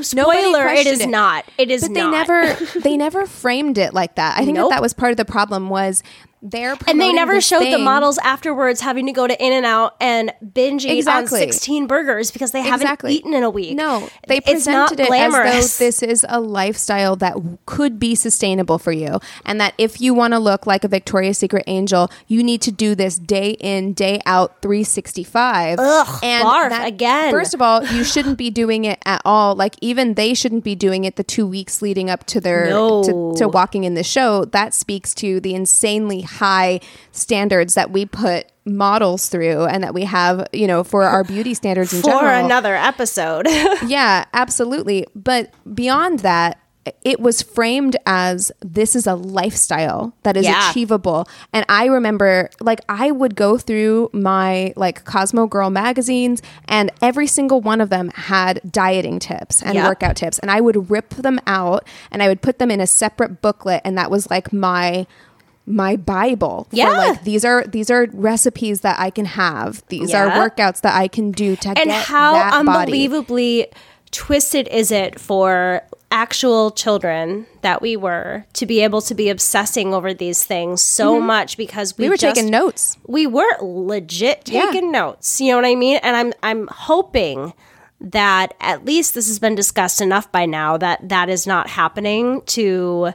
Speaker 3: Spoiler: It is
Speaker 1: it.
Speaker 3: not. It is
Speaker 1: but they never they never framed it like that. I think
Speaker 3: Nope.
Speaker 1: that that was part of the problem was they're
Speaker 3: and they never showed the models afterwards having to go to In and Out and binge eat
Speaker 1: Exactly.
Speaker 3: on 16 burgers because they haven't
Speaker 1: Exactly.
Speaker 3: eaten in a week.
Speaker 1: No, they
Speaker 3: it's not
Speaker 1: presented it
Speaker 3: glamorous.
Speaker 1: as though this is a lifestyle that could be sustainable for you, and that if you want to look like a Victoria's Secret angel, you need to do this day in, day out, three sixty five.
Speaker 3: Ugh, barf, again.
Speaker 1: First of all, you shouldn't be doing it at all. Like even they shouldn't be doing it the two weeks leading up to their
Speaker 3: No.
Speaker 1: to, to walking in the show. That speaks to the insanely high standards that we put models through and that we have you know for our beauty standards in
Speaker 3: for
Speaker 1: general
Speaker 3: another episode.
Speaker 1: yeah, absolutely. But beyond that, it was framed as this is a lifestyle that is
Speaker 3: Yeah.
Speaker 1: achievable and i remember like i would go through my like cosmo girl magazines and every single one of them had dieting tips and
Speaker 3: Yep.
Speaker 1: workout tips and i would rip them out and i would put them in a separate booklet and that was like my my bible for,
Speaker 3: Yeah.
Speaker 1: like these are these are recipes that i can have these are workouts that i can do to
Speaker 3: and
Speaker 1: get
Speaker 3: how
Speaker 1: that body.
Speaker 3: unbelievably twisted is it for actual children that we were to be able to be obsessing over these things so much because we,
Speaker 1: Mm-hmm. we were
Speaker 3: just-
Speaker 1: taking notes
Speaker 3: we were legit
Speaker 1: Yeah.
Speaker 3: taking notes you know what i mean and i'm i'm hoping that at least this has been discussed enough by now that that is not happening to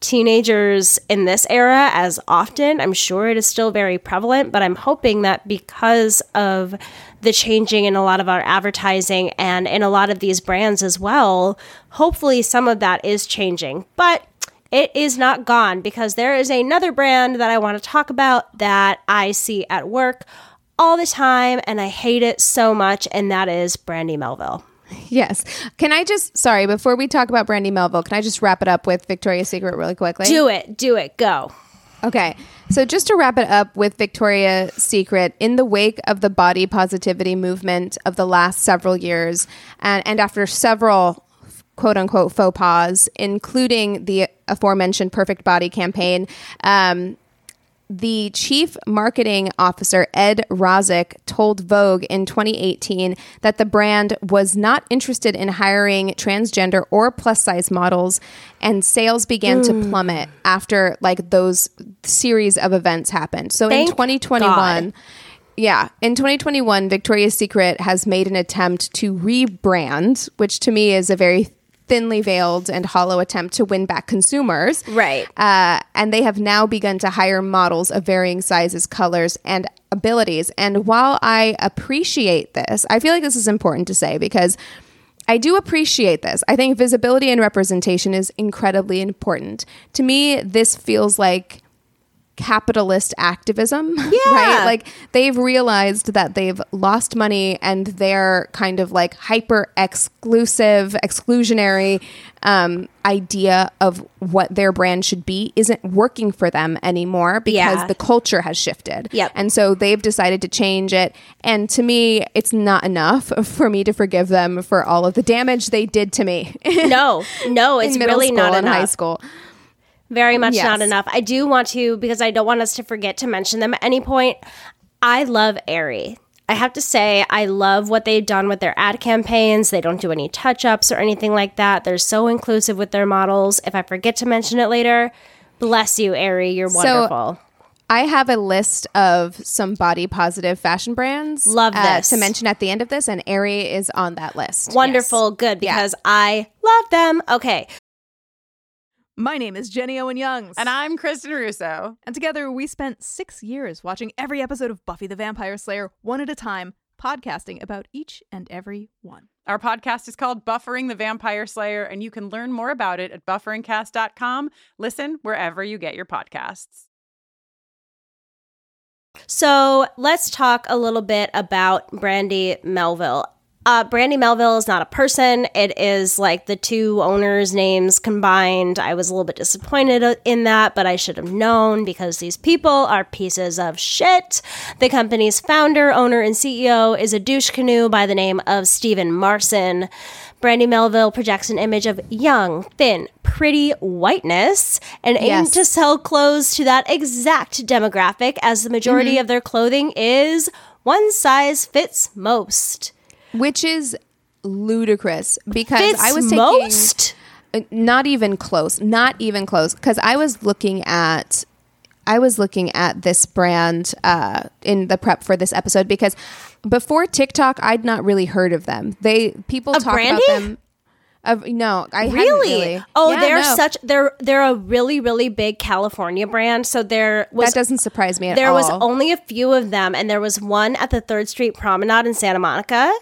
Speaker 3: teenagers in this era as often. I'm sure it is still very prevalent, but I'm hoping that because of the changing in a lot of our advertising and in a lot of these brands as well, hopefully some of that is changing. But it is not gone because there is another brand that I want to talk about that I see at work all the time and I hate it so much, and that is Brandy Melville.
Speaker 1: Yes. Can I just, sorry, before we talk about Brandy Melville, can I just wrap it up with Victoria's Secret really quickly?
Speaker 3: Do it, do it, go.
Speaker 1: Okay. So just to wrap it up with Victoria's Secret, in the wake of the body positivity movement of the last several years, and, and after several quote unquote faux pas, including the aforementioned Perfect Body campaign, um, the chief marketing officer, Ed Razek, told Vogue in 2018 that the brand was not interested in hiring transgender or plus size models, and sales began to mm. plummet after like those series of events happened. So in 2021,
Speaker 3: God.
Speaker 1: yeah, in 2021, Victoria's Secret has made an attempt to rebrand, which to me is a very thinly veiled and hollow attempt to win back consumers.
Speaker 3: Right.
Speaker 1: Uh, and they have now begun to hire models of varying sizes, colors, and abilities. And while I appreciate this, I feel like this is important to say because I do appreciate this. I think visibility and representation is incredibly important. To me, this feels like capitalist activism, right? Like they've realized that they've lost money and their kind of like hyper exclusive, exclusionary um, idea of what their brand should be isn't working for them anymore because
Speaker 3: Yeah.
Speaker 1: the culture has shifted.
Speaker 3: Yep.
Speaker 1: And so they've decided to change it. And to me, it's not enough for me to forgive them for all of the damage they did to me
Speaker 3: No, no, it's
Speaker 1: in
Speaker 3: really not enough.
Speaker 1: high school.
Speaker 3: Very much
Speaker 1: Yes.
Speaker 3: not enough. I do want to because I don't want us to forget to mention them at any point. I love Aerie. I have to say, I love what they've done with their ad campaigns. They don't do any touch ups or anything like that. They're so inclusive with their models. If I forget to mention it later, bless you, Aerie. You're
Speaker 1: So,
Speaker 3: wonderful.
Speaker 1: I have a list of some body positive fashion brands.
Speaker 3: Love
Speaker 1: uh,
Speaker 3: this.
Speaker 1: to mention at the end of this, and Aerie is on that list.
Speaker 3: Wonderful. Good because I love them. Okay.
Speaker 4: My name is Jenny Owen Youngs.
Speaker 5: And I'm Kristen Russo.
Speaker 4: And together we spent six years watching every episode of Buffy the Vampire Slayer one at a time, podcasting about each and every one.
Speaker 5: Our podcast is called Buffering the Vampire Slayer, and you can learn more about it at bufferingcast.com. Listen wherever you get your podcasts.
Speaker 3: So let's talk a little bit about Brandy Melville. Uh, Brandy Melville is not a person. It is like the two owners' names combined. I was a little bit disappointed in that, but I should have known because these people are pieces of shit. The company's founder, owner, and CEO is a douche canoe by the name of Stephen Marsan. Brandy Melville projects an image of young, thin, pretty whiteness and aims to sell clothes to that exact demographic as the majority
Speaker 1: Mm-hmm.
Speaker 3: of their clothing is one size fits most.
Speaker 1: Which is ludicrous because
Speaker 3: Fits
Speaker 1: I was taking
Speaker 3: most?
Speaker 1: Uh, not even close, not even close. Because I was looking at, I was looking at this brand uh, in the prep for this episode because before TikTok, I'd not really heard of them. They people
Speaker 3: Of
Speaker 1: talk
Speaker 3: Brandy?
Speaker 1: about them. Of no, I
Speaker 3: Really?
Speaker 1: really.
Speaker 3: Oh,
Speaker 1: Yeah,
Speaker 3: they're
Speaker 1: no.
Speaker 3: such they're they're a really really big California brand. So there was
Speaker 1: that doesn't surprise me at
Speaker 3: there
Speaker 1: all.
Speaker 3: was only a few of them, and there was one at the Third Street Promenade in Santa Monica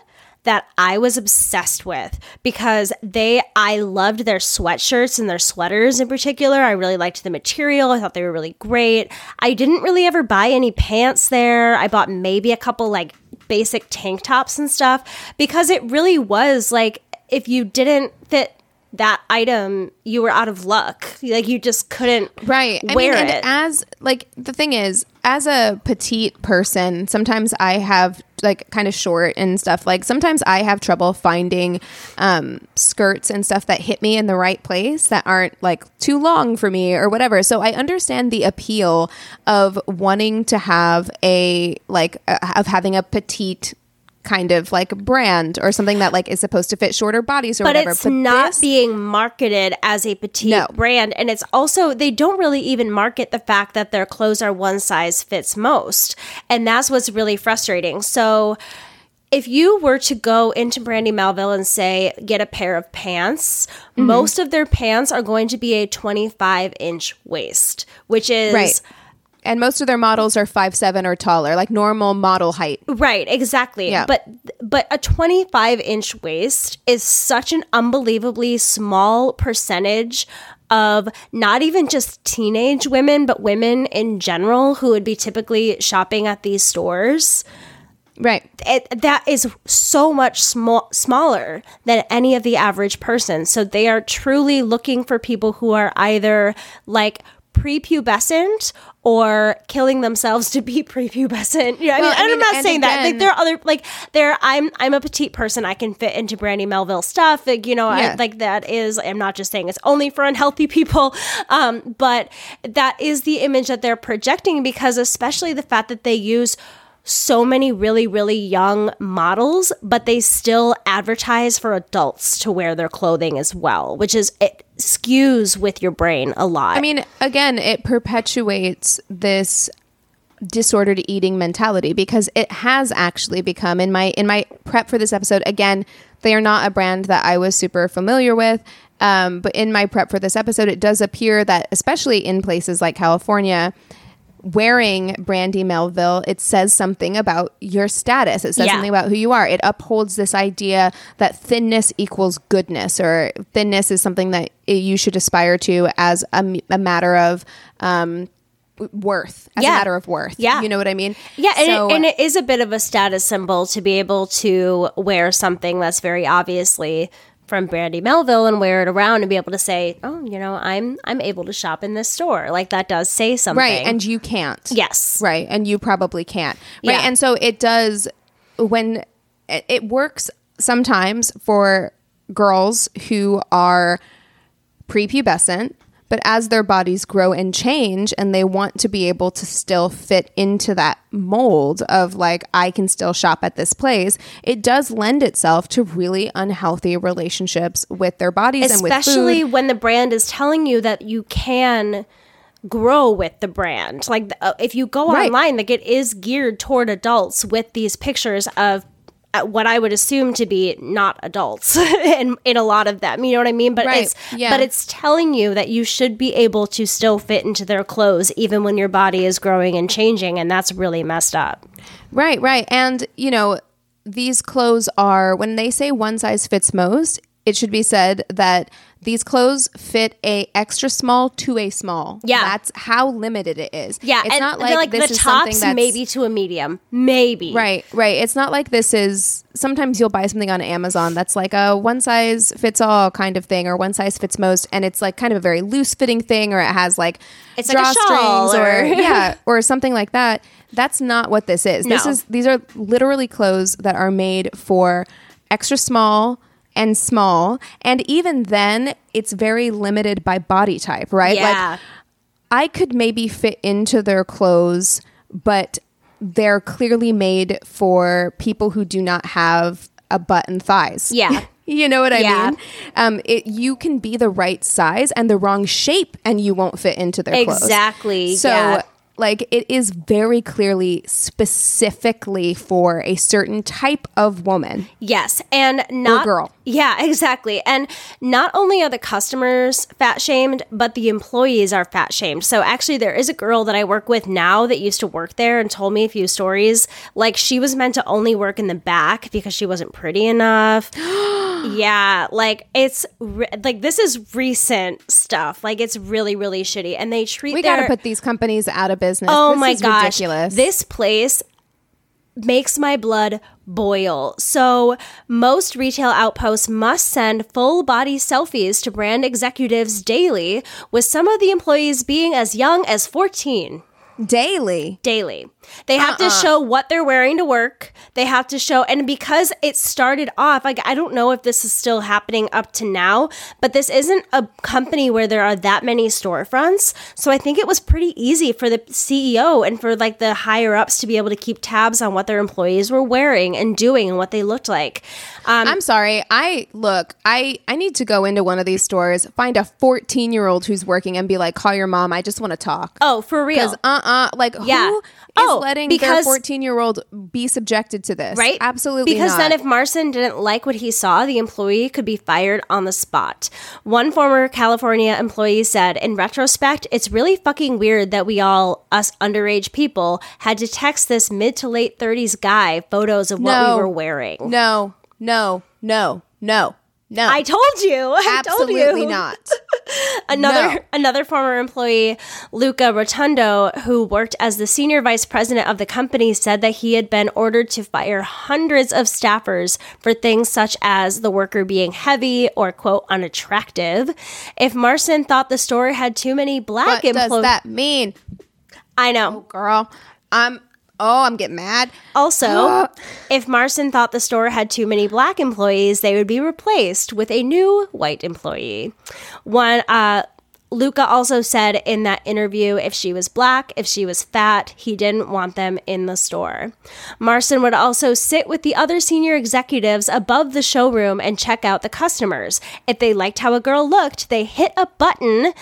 Speaker 3: that I was obsessed with because they I loved their sweatshirts and their sweaters in particular. I really liked the material. I thought they were really great. I didn't really ever buy any pants there. I bought maybe a couple like basic tank tops and stuff because it really was like if you didn't fit that item you were out of luck. Like you just couldn't
Speaker 1: right
Speaker 3: wear
Speaker 1: I mean, and
Speaker 3: it.
Speaker 1: as like the thing is as a petite person sometimes i have like kind of short and stuff like sometimes i have trouble finding um skirts and stuff that hit me in the right place that aren't like too long for me or whatever so i understand the appeal of wanting to have a like uh, of having a petite kind of like brand or something that like is supposed to fit shorter bodies or whatever.
Speaker 3: but
Speaker 1: whatever
Speaker 3: it's not
Speaker 1: this-
Speaker 3: being marketed as a petite
Speaker 1: No.
Speaker 3: brand and it's also they don't really even market the fact that their clothes are one size fits most and that's what's really frustrating so if you were to go into Brandy Melville and say get a pair of pants,
Speaker 1: Mm-hmm.
Speaker 3: most of their pants are going to be a 25 inch waist, which is
Speaker 1: right and most of their models are five seven or taller like normal model height
Speaker 3: Right, exactly.
Speaker 1: Yeah.
Speaker 3: But but a 25 inch waist is such an unbelievably small percentage of not even just teenage women, but women in general who would be typically shopping at these stores.
Speaker 1: right
Speaker 3: It, that is so much small, smaller than any of the average person. So they are truly looking for people who are either like prepubescent or killing themselves to be prepubescent. You know,
Speaker 1: Well,
Speaker 3: I
Speaker 1: I
Speaker 3: mean,
Speaker 1: mean,
Speaker 3: I'm not saying that. Like there are other like there. I'm I'm a petite person. I can fit into Brandy Melville stuff. Like you know,
Speaker 1: Yeah.
Speaker 3: I, like that is. I'm not just saying it's only for unhealthy people, um, but that is the image that they're projecting because especially the fact that they use so many really really young models but they still advertise for adults to wear their clothing as well which is it skews with your brain a lot.
Speaker 1: I mean again it perpetuates this disordered eating mentality because it has actually become in my in my prep for this episode again they are not a brand that i was super familiar with um, but in my prep for this episode it does appear that especially in places like california wearing brandy melville it says something about your status it says
Speaker 3: Yeah.
Speaker 1: something about who you are it upholds this idea that thinness equals goodness or thinness is something that you should aspire to as a matter of um, worth as
Speaker 3: Yeah.
Speaker 1: a matter of worth
Speaker 3: Yeah.
Speaker 1: you know what i mean
Speaker 3: Yeah, and,
Speaker 1: So-
Speaker 3: it, and it is a bit of a status symbol to be able to wear something that's very obviously from Brandy Melville and wear it around and be able to say, "Oh, you know, I'm I'm able to shop in this store." Like that does say something,
Speaker 1: right and you can't
Speaker 3: yes,
Speaker 1: right and you probably can't right
Speaker 3: Yeah.
Speaker 1: and so it does when it, it works sometimes for girls who are prepubescent but as their bodies grow and change and they want to be able to still fit into that mold of like I can still shop at this place it does lend itself to really unhealthy relationships with their bodies and with
Speaker 3: especially
Speaker 1: food
Speaker 3: when the brand is telling you that you can grow with the brand. Like uh, if you go
Speaker 1: Right.
Speaker 3: online, like it is geared toward adults with these pictures of what I would assume to be not adults in in a lot of them. You know what I mean? But
Speaker 1: Right.
Speaker 3: it's
Speaker 1: Yeah.
Speaker 3: but it's telling you that you should be able to still fit into their clothes even when your body is growing and changing, and that's really messed up.
Speaker 1: Right, right. And, you know, these clothes are, when they say one size fits most, it should be said that these clothes fit a extra small to a small.
Speaker 3: Yeah.
Speaker 1: That's how limited it is.
Speaker 3: Yeah,
Speaker 1: It's
Speaker 3: and
Speaker 1: not like,
Speaker 3: like
Speaker 1: this
Speaker 3: the
Speaker 1: is something
Speaker 3: tops
Speaker 1: that's
Speaker 3: maybe to a medium, maybe
Speaker 1: Right, right. It's not like this is sometimes you'll buy something on Amazon that's like a one size fits all kind of thing or one size fits most and it's like kind of a very loose fitting thing or it has like
Speaker 3: It's like a shawl
Speaker 1: drawstrings
Speaker 3: or-
Speaker 1: yeah, or something like that. That's not what this is. This is these are literally clothes that are made for extra small and small and even then it's very limited by body type, right?
Speaker 3: Yeah.
Speaker 1: Like I could maybe fit into their clothes, but they're clearly made for people who do not have a butt and thighs.
Speaker 3: Yeah.
Speaker 1: you know what I
Speaker 3: Yeah.
Speaker 1: mean? Um, it, you can be the right size and the wrong shape, and you won't fit into their clothes.
Speaker 3: Exactly,
Speaker 1: So.
Speaker 3: yeah.
Speaker 1: Like it is very clearly specifically for a certain type of woman.
Speaker 3: Yes, and not
Speaker 1: girl.
Speaker 3: Yeah, exactly. And not only are the customers fat shamed, but the employees are fat shamed. So actually, there is a girl that I work with now that used to work there and told me a few stories. Like she was meant to only work in the back because she wasn't pretty enough. yeah, like it's re- like this is recent stuff. Like it's really really shitty, and they treat
Speaker 1: We got to put these companies out of business.
Speaker 3: Oh
Speaker 1: This
Speaker 3: my gosh.
Speaker 1: ridiculous.
Speaker 3: This place makes my blood boil. So, most retail outposts must send full body selfies to brand executives daily, with some of the employees being as young as 14
Speaker 1: Daily.
Speaker 3: daily. They have to show what they're wearing to work. They have to show, and because it started off, like, I don't know if this is still happening up to now, but this isn't a company where there are that many storefronts. So I think it was pretty easy for the CEO and for like the higher ups to be able to keep tabs on what their employees were wearing and doing and what they looked like. Um,
Speaker 1: I'm sorry. I look. I I need to go into one of these stores, find a 14 year old who's working, and be like, "Call your mom. I just want to talk."
Speaker 3: oh, for real.
Speaker 1: Because uh uh like
Speaker 3: Yeah.
Speaker 1: who is
Speaker 3: Oh,
Speaker 1: letting their
Speaker 3: because-
Speaker 1: 14 year old be subjected to this?
Speaker 3: Right?
Speaker 1: Absolutely.
Speaker 3: Because
Speaker 1: not.
Speaker 3: then if Marsan didn't like what he saw, the employee could be fired on the spot. One former California employee said, in retrospect, it's really fucking weird that we all, us underage people, had to text this mid to late 30s guy photos of what
Speaker 1: No.
Speaker 3: we were wearing.
Speaker 1: no, no, no, no, no.
Speaker 3: I told you. I
Speaker 1: absolutely
Speaker 3: told you.
Speaker 1: not.
Speaker 3: Another
Speaker 1: No.
Speaker 3: another former employee, Luca Rotondo, who worked as the senior vice president of the company, said that he had been ordered to fire hundreds of staffers for things such as the worker being heavy or quote unattractive. If Marsan thought the store had too many black
Speaker 1: What does that mean,
Speaker 3: I know.
Speaker 1: Oh, girl? I'm. Oh, I'm getting mad.
Speaker 3: Also, if Marsan thought the store had too many black employees, they would be replaced with a new white employee. One, uh, Luca also said in that interview if she was black, if she was fat, he didn't want them in the store. Marsan would also sit with the other senior executives above the showroom and check out the customers. If they liked how a girl looked, they hit a button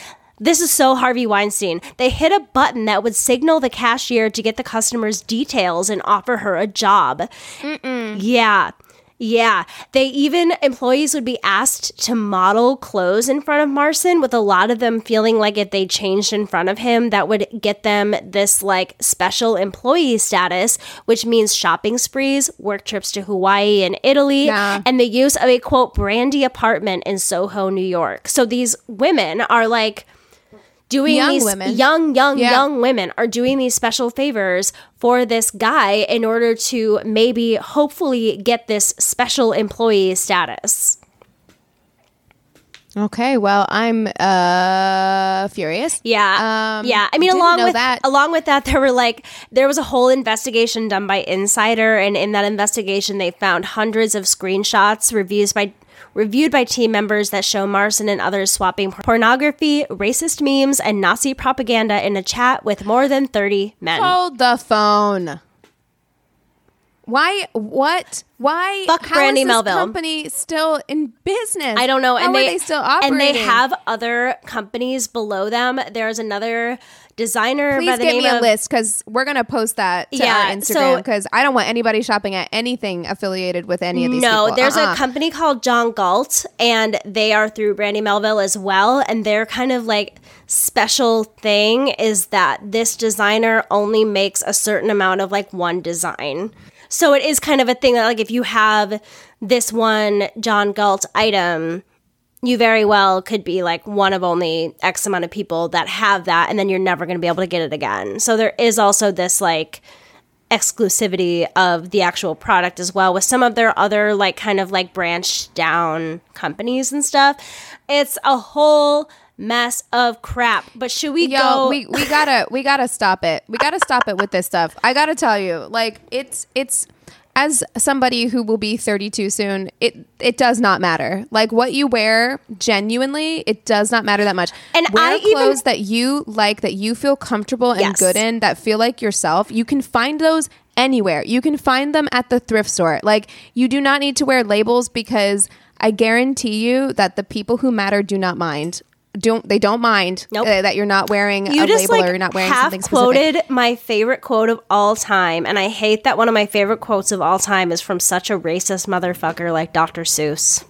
Speaker 3: this is so Harvey Weinstein. They hit a button that would signal the cashier to get the customer's details and offer her a job. Yeah. Yeah. They even, employees would be asked to model clothes in front of Marsan, with a lot of them feeling like if they changed in front of him, that would get them this like special employee status, which means shopping sprees, work trips to Hawaii and Italy,
Speaker 1: Nah.
Speaker 3: and the use of a quote brandy apartment in Soho, New York. So these women are like, doing
Speaker 1: Young
Speaker 3: these
Speaker 1: women.
Speaker 3: young young
Speaker 1: Yeah.
Speaker 3: young women are doing these special favors for this guy in order to maybe hopefully get this special employee status
Speaker 1: Okay, well, I'm uh furious.
Speaker 3: yeah
Speaker 1: Um,
Speaker 3: yeah i mean along with
Speaker 1: that.
Speaker 3: along with that there were like there was a whole investigation done by insider and in that investigation they found hundreds of screenshots reviews by reviewed by team members that show Marsan and others swapping pornography, racist memes, and Nazi propaganda in a chat with more than 30 men.
Speaker 1: Hold the phone. Why? What? Why?
Speaker 3: Fuck
Speaker 1: how
Speaker 3: Brandy
Speaker 1: is this
Speaker 3: Melville.
Speaker 1: company still in business?
Speaker 3: I don't know.
Speaker 1: How
Speaker 3: and they,
Speaker 1: they still operating?
Speaker 3: And they have other companies below them. There's another designer by
Speaker 1: Please
Speaker 3: the
Speaker 1: give
Speaker 3: name
Speaker 1: me a
Speaker 3: of
Speaker 1: list because we're gonna post that to
Speaker 3: Yeah,
Speaker 1: our Instagram because I don't want anybody shopping at anything affiliated with any of these.
Speaker 3: no,
Speaker 1: people.
Speaker 3: there's
Speaker 1: Uh-uh.
Speaker 3: a company called John Galt, and they are through Brandy Melville as well. And their kind of like special thing is that this designer only makes a certain amount of like one design. So it is kind of a thing that like if you have this one John Galt item, you very well could be like one of only X amount of people that have that, and then you're never going to be able to get it again. So there is also this like exclusivity of the actual product as well with some of their other like kind of like branched down companies and stuff. It's a whole mess of crap. But should we
Speaker 1: Yo,
Speaker 3: go?
Speaker 1: we we gotta we gotta stop it. We gotta stop it with this stuff. I gotta tell you, like it's it's as somebody who will be 32 soon, it it does not matter. Like what you wear, genuinely, it does not matter that much.
Speaker 3: And
Speaker 1: wear
Speaker 3: I even-
Speaker 1: clothes that you like, that you feel comfortable and
Speaker 3: Yes.
Speaker 1: good in, that feel like yourself. You can find those anywhere. You can find them at the thrift store. Like you do not need to wear labels because I guarantee you that the people who matter do not mind. Don't they don't mind
Speaker 3: Nope.
Speaker 1: uh, that you're not wearing
Speaker 3: you
Speaker 1: a
Speaker 3: just
Speaker 1: label
Speaker 3: like
Speaker 1: or you're not wearing
Speaker 3: half
Speaker 1: something specific.
Speaker 3: quoted my favorite quote of all time, and I hate that one of my favorite quotes of all time is from such a racist motherfucker like Dr. Seuss.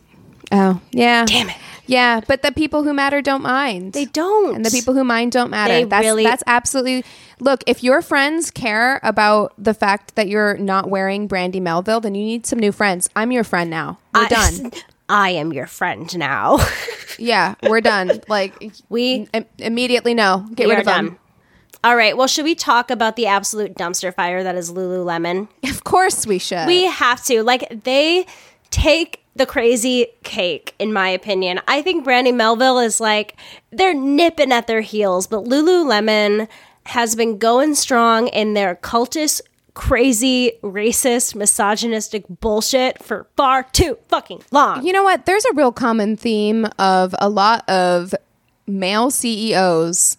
Speaker 1: Oh, yeah.
Speaker 3: Damn it.
Speaker 1: Yeah, but the people who matter don't mind.
Speaker 3: They don't.
Speaker 1: And the people who mind don't matter.
Speaker 3: They
Speaker 1: that's
Speaker 3: really-
Speaker 1: that's absolutely Look, if your friends care about the fact that you're not wearing Brandy Melville, then you need some new friends. I'm your friend now. We're
Speaker 3: I-
Speaker 1: done.
Speaker 3: I am your friend now.
Speaker 1: Yeah, we're done. Like
Speaker 3: We-
Speaker 1: im- immediately know. Get rid of them.
Speaker 3: done. All right. Well, should we talk about the absolute dumpster fire that is Lululemon?
Speaker 1: Of course we should.
Speaker 3: We have to. Like, they take the crazy cake, in my opinion. I think Brandy Melville is like, they're nipping at their heels, but Lululemon has been going strong in their cultist, crazy, racist, misogynistic bullshit for far too fucking long.
Speaker 1: You know what? There's a real common theme of a lot of male CEOs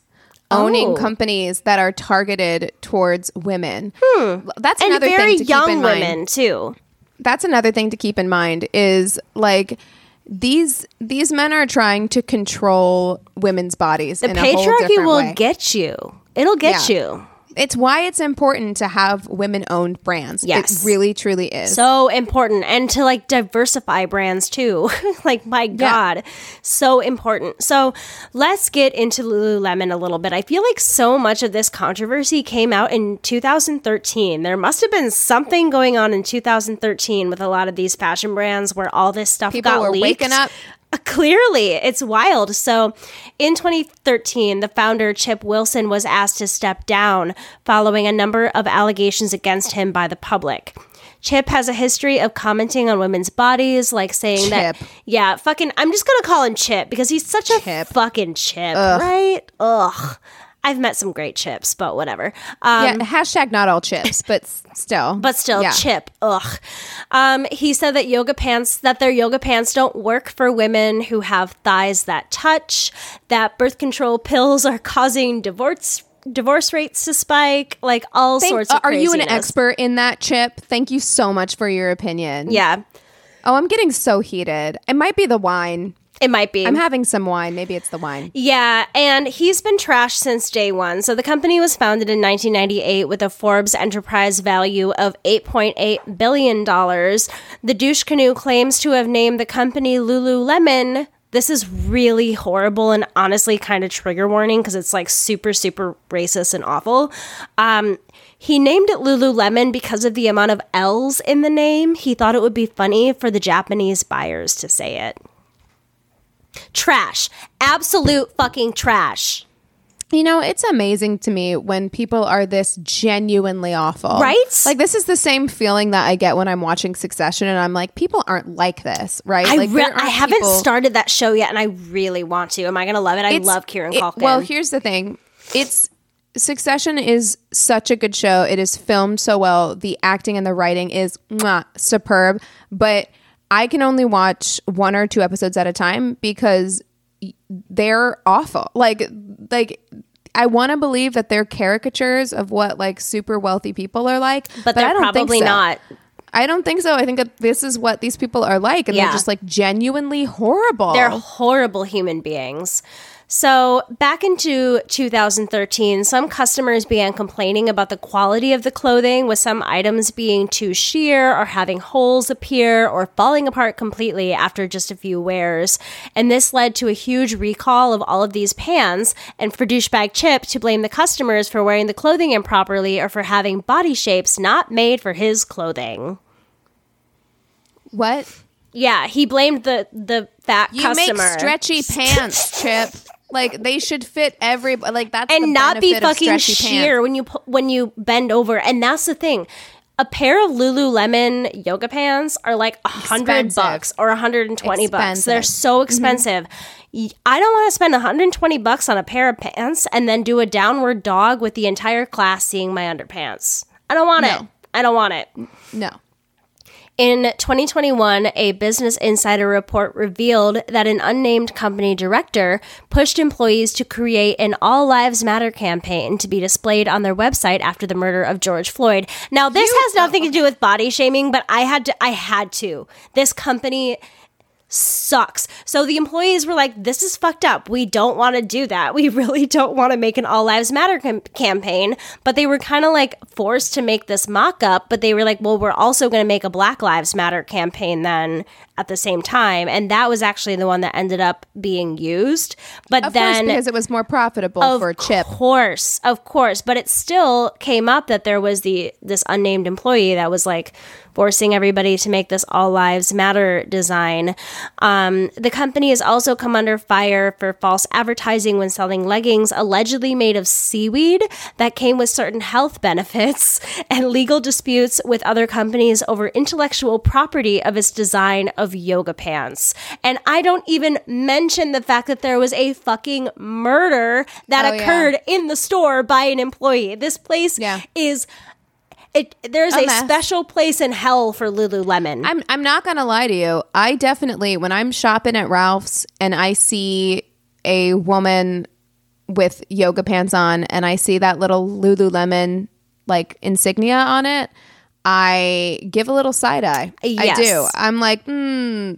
Speaker 1: owning
Speaker 3: Oh.
Speaker 1: companies that are targeted towards women. Hmm. That's
Speaker 3: and
Speaker 1: another
Speaker 3: very
Speaker 1: thing to keep
Speaker 3: young
Speaker 1: in mind.
Speaker 3: women, too.
Speaker 1: That's another thing to keep in mind is like these these men are trying to control women's bodies.
Speaker 3: The
Speaker 1: in a whole
Speaker 3: patriarchy will
Speaker 1: way.
Speaker 3: get you. It'll get
Speaker 1: Yeah.
Speaker 3: you.
Speaker 1: It's why it's important to have women owned brands.
Speaker 3: Yes.
Speaker 1: It really truly is.
Speaker 3: So important. And to like diversify brands too. like, my God, so important. So let's get into Lululemon a little bit. I feel like so much of this controversy came out in 2013. There must have been something going on in 2013 with a lot of these fashion brands where all this stuff
Speaker 1: People
Speaker 3: got
Speaker 1: were
Speaker 3: leaked.
Speaker 1: waking up.
Speaker 3: Clearly, it's wild. So, in 2013, the founder, Chip Wilson, was asked to step down following a number of allegations against him by the public. Chip has a history of commenting on women's bodies, like saying that, yeah, fucking, I'm just gonna call him Chip because he's such a
Speaker 1: Chip.
Speaker 3: fucking Chip, right? Ugh. I've met some great chips, but whatever. Um,
Speaker 1: yeah, hashtag not all chips, but still.
Speaker 3: but still
Speaker 1: Yeah.
Speaker 3: chip ugh um, he said that yoga pants that their yoga pants don't work for women who have thighs that touch that birth control pills are causing divorce divorce rates to spike like all
Speaker 1: Thank-
Speaker 3: sorts of
Speaker 1: are you an expert in that chip? Thank you so much for your opinion.
Speaker 3: yeah
Speaker 1: Oh, I'm getting so heated. It might be the wine.
Speaker 3: It might be
Speaker 1: I'm having some wine. Maybe it's the wine.
Speaker 3: Yeah, and he's been trashed since day one. So the company was founded in 1998 with a Forbes enterprise value of 8.8 billion dollars. The douche canoe claims to have named the company Lululemon. This is really horrible and honestly kind of trigger warning because it's like super, super racist and awful. Um, he named it Lululemon because of the amount of L's in the name. He thought it would be funny for the Japanese buyers to say it. Trash. Absolute fucking trash.
Speaker 1: You know, it's amazing to me when people are this genuinely awful.
Speaker 3: Right?
Speaker 1: Like this is the same feeling that I get when I'm watching Succession and I'm like, people aren't like this, right?
Speaker 3: I,
Speaker 1: like
Speaker 3: re- I haven't
Speaker 1: people-
Speaker 3: started that show yet, and I really want to. Am I going to love it? I
Speaker 1: It's-
Speaker 3: love Kieran
Speaker 1: it-
Speaker 3: Culkin.
Speaker 1: Well, here's the thing. It's Succession is such a good show. It is filmed so well. The acting and the writing is mwah, superb. But I can only watch one or two episodes at a time because they're awful. Like like I want to believe that they're caricatures of what like super wealthy people are like,
Speaker 3: but they're
Speaker 1: I don't think
Speaker 3: probably
Speaker 1: so.
Speaker 3: not.
Speaker 1: I don't think so. I think that this is what these people are like, and
Speaker 3: Yeah.
Speaker 1: they're just like genuinely horrible.
Speaker 3: They're horrible human beings. So, back into 2013, some customers began complaining about the quality of the clothing, with some items being too sheer or having holes appear or falling apart completely after just a few wears. And this led to a huge recall of all of these pants, and for douchebag Chip to blame the customers for wearing the clothing improperly or for having body shapes not made for his clothing.
Speaker 1: what
Speaker 3: Yeah, he blamed the the fat
Speaker 1: You
Speaker 3: customer.
Speaker 1: make stretchy pants, Chip. Like they should fit every like that's
Speaker 3: and
Speaker 1: the
Speaker 3: not be fucking sheer
Speaker 1: pants.
Speaker 3: when you when you bend over. And that's the thing. A pair of Lululemon yoga pants are like a hundred bucks or a hundred and twenty bucks. They're so mm-hmm. expensive. I don't want to spend 120 bucks on a pair of pants and then do a downward dog with the entire class seeing my underpants. I don't want it. I don't want it.
Speaker 1: No.
Speaker 3: In 2021, a Business Insider report revealed that an unnamed company director pushed employees to create an All Lives Matter campaign to be displayed on their website after the murder of George Floyd. Now, this has nothing to do with body shaming, but I had to I had to. This company sucks. So the employees were like, this is fucked up. We don't want to do that. We really don't want to make an All Lives Matter cam- campaign. But they were kind of like forced to make this mock up. But they were like, well, we're also going to make a Black Lives Matter campaign then at the same time. And that was actually the one that ended up being used. But
Speaker 1: Of
Speaker 3: then.
Speaker 1: because it was more profitable
Speaker 3: Of
Speaker 1: for Chip.
Speaker 3: Of course, of course, but it still came up that there was the this unnamed employee that was like forcing everybody to make this all lives matter design. Um, the company has also come under fire for false advertising when selling leggings allegedly made of seaweed that came with certain health benefits and legal disputes with other companies over intellectual property of its design of yoga pants. And I don't even mention the fact that there was a fucking murder that
Speaker 1: Oh, yeah.
Speaker 3: occurred in the store by an employee. This place
Speaker 1: Yeah.
Speaker 3: is it there's
Speaker 1: A
Speaker 3: a, special place in hell for Lululemon.
Speaker 1: I'm I'm not gonna lie to you. I definitely when I'm shopping at Ralph's and I see a woman with yoga pants on and I see that little Lululemon like insignia on it, I give a little side eye. I do. I'm like, hmm.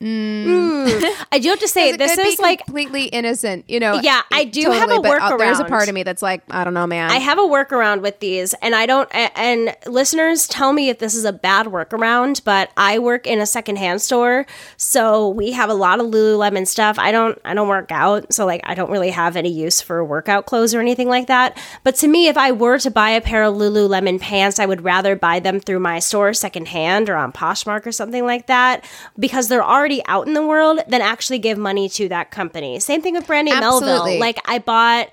Speaker 3: I do have to say this is like
Speaker 1: completely innocent, you know.
Speaker 3: Yeah, I do have a
Speaker 1: but, uh, there's a part of me that's like, I don't know, man.
Speaker 3: I have a workaround with these, and I don't. And listeners, tell me if this is a bad workaround. But I work in a secondhand store, so we have a lot of Lululemon stuff. I don't. I don't work out, so like I don't really have any use for workout clothes or anything like that. But to me, if I were to buy a pair of Lululemon pants, I would rather buy them through my store secondhand or on Poshmark or something like that because they're already out in the world. Than actually give money to that company. Same thing with Brandy
Speaker 1: Absolutely.
Speaker 3: Melville. Like I bought.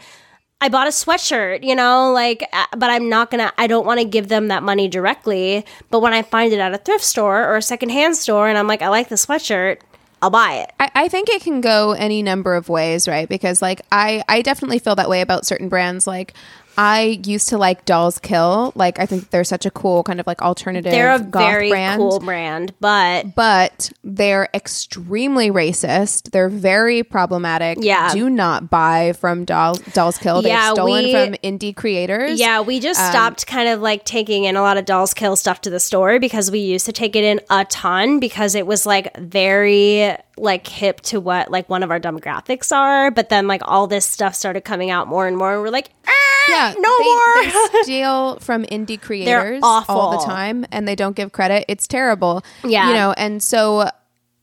Speaker 3: I bought a sweatshirt, you know, like, uh, but I'm not gonna, I don't wanna give them that money directly. But when I find it at a thrift store or a secondhand store and I'm like, I like the sweatshirt, I'll buy it.
Speaker 1: I, I think it can go any number of ways, right? Because like I, I definitely feel that way about certain brands. Like I used to like Dolls Kill. Like I think they're such a cool kind of like alternative.
Speaker 3: They're a very
Speaker 1: brand.
Speaker 3: cool brand, but
Speaker 1: But they're extremely racist. They're very problematic.
Speaker 3: Yeah.
Speaker 1: Do not buy from Dolls, Dolls Kill. They've
Speaker 3: Yeah,
Speaker 1: stolen
Speaker 3: we-
Speaker 1: from indie creators.
Speaker 3: yeah, we just
Speaker 1: Um,
Speaker 3: stopped kind of like taking in a lot of Dolls Kill stuff to the store because we used to take it in a ton because it was like very like hip to what like one of our demographics are. But then like all this stuff started coming out more and more, and we're like, ah,
Speaker 1: Yeah,
Speaker 3: no
Speaker 1: they,
Speaker 3: more.
Speaker 1: They steal from indie creators all the time, and they don't give credit. It's terrible.
Speaker 3: Yeah.
Speaker 1: you know, and so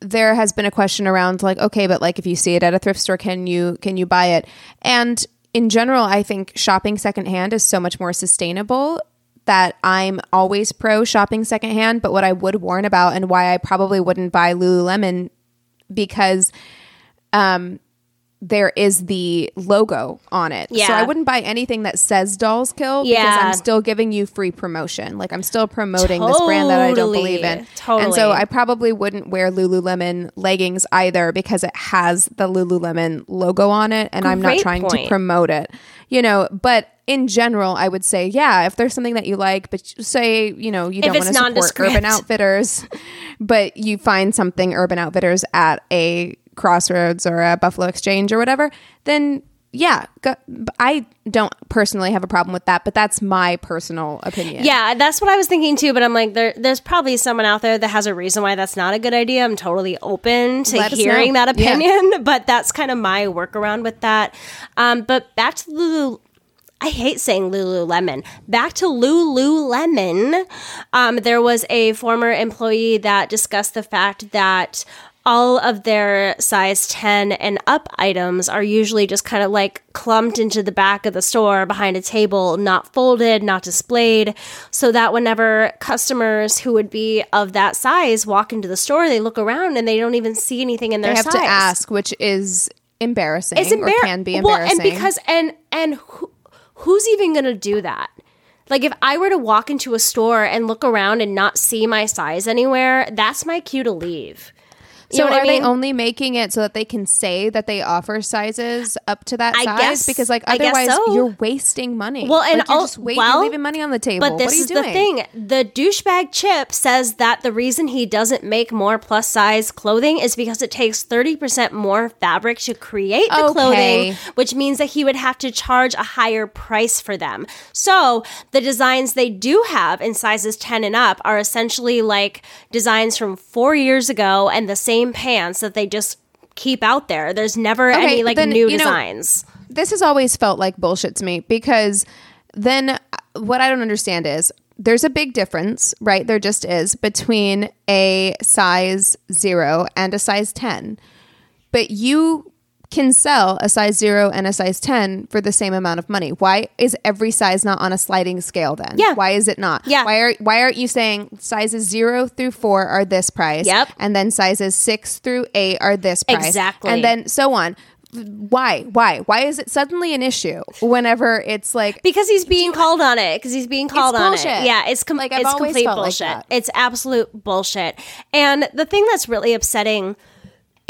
Speaker 1: there has been a question around like, okay, but like if you see it at a thrift store, can you can you buy it? And in general, I think shopping secondhand is so much more sustainable. That I'm always pro shopping secondhand, but what I would warn about and why I probably wouldn't buy Lululemon because um there is the logo on it. So
Speaker 3: Yeah.
Speaker 1: I wouldn't buy anything that says Dolls Kill because
Speaker 3: Yeah.
Speaker 1: I'm still giving you free promotion. Like I'm still promoting this brand that I don't believe in.
Speaker 3: Totally.
Speaker 1: And so I probably wouldn't wear Lululemon leggings either because it has the Lululemon logo on it and I'm not
Speaker 3: Great
Speaker 1: trying to promote it. You know, but in general, I would say, yeah, if there's something that you like, but say, you know, you don't want to support. Urban Outfitters, but you find something Urban Outfitters at a Crossroads or a Buffalo Exchange or whatever, then yeah, go, I don't personally have a problem with that, but that's my personal opinion.
Speaker 3: Yeah, that's what I was thinking too. But I'm like, there, there's probably someone out there that has a reason why that's not a good idea. I'm totally open to
Speaker 1: Let
Speaker 3: hearing that
Speaker 1: Yeah.
Speaker 3: opinion, but that's kind of my workaround with that. Um, but back to Lulu. I hate saying Lululemon. Back to Lululemon. Um, there was a former employee that discussed the fact that all of their size 10 and up items are usually just kind of like clumped into the back of the store behind a table, not folded, not displayed, so that whenever customers who would be of that size walk into the store, they look around and they don't even see anything in their
Speaker 1: they
Speaker 3: their
Speaker 1: have
Speaker 3: size.
Speaker 1: to ask, which is embarrassing
Speaker 3: It's
Speaker 1: or
Speaker 3: embar-
Speaker 1: can be
Speaker 3: well,
Speaker 1: embarrassing.
Speaker 3: and because and and who, who's even going to do that? Like if I were to walk into a store and look around and not see my size anywhere, that's my cue to leave.
Speaker 1: So are
Speaker 3: I mean?
Speaker 1: they only making it so that they can say that they offer sizes up to that
Speaker 3: I
Speaker 1: size?
Speaker 3: guess-
Speaker 1: because like otherwise
Speaker 3: so.
Speaker 1: you're wasting money.
Speaker 3: Well, and
Speaker 1: like, you're
Speaker 3: al-
Speaker 1: just
Speaker 3: well,
Speaker 1: you're leaving money on the table.
Speaker 3: But this
Speaker 1: what are you
Speaker 3: is
Speaker 1: doing?
Speaker 3: the thing. The douchebag Chip says that the reason he doesn't make more plus size clothing is because it takes 30% more fabric to create the
Speaker 1: Okay.
Speaker 3: clothing, which means that he would have to charge a higher price for them. So the designs they do have in sizes 10 and up are essentially like designs from four years ago and the same pants that they just keep out there. There's never
Speaker 1: Okay,
Speaker 3: any like
Speaker 1: then,
Speaker 3: new
Speaker 1: you know,
Speaker 3: designs.
Speaker 1: this has always felt like bullshit to me because then uh, what I don't understand is there's a big difference, right? There just is between a size zero and a size 10. But you can sell a size 0 and a size 10 for the same amount of money. Why is every size not on a sliding scale then?
Speaker 3: Yeah.
Speaker 1: Why is it not?
Speaker 3: Yeah.
Speaker 1: Why are why aren't you saying sizes 0 through 4 are this price
Speaker 3: Yep.
Speaker 1: and then sizes 6 through 8 are this price
Speaker 3: Exactly.
Speaker 1: and then so on. Why? Why? Why is it suddenly an issue whenever it's like
Speaker 3: because he's being called on it because he's being called on
Speaker 1: bullshit.
Speaker 3: it yeah it's com-
Speaker 1: Like,
Speaker 3: it's complete
Speaker 1: felt like
Speaker 3: bullshit it's absolute bullshit and the thing that's really upsetting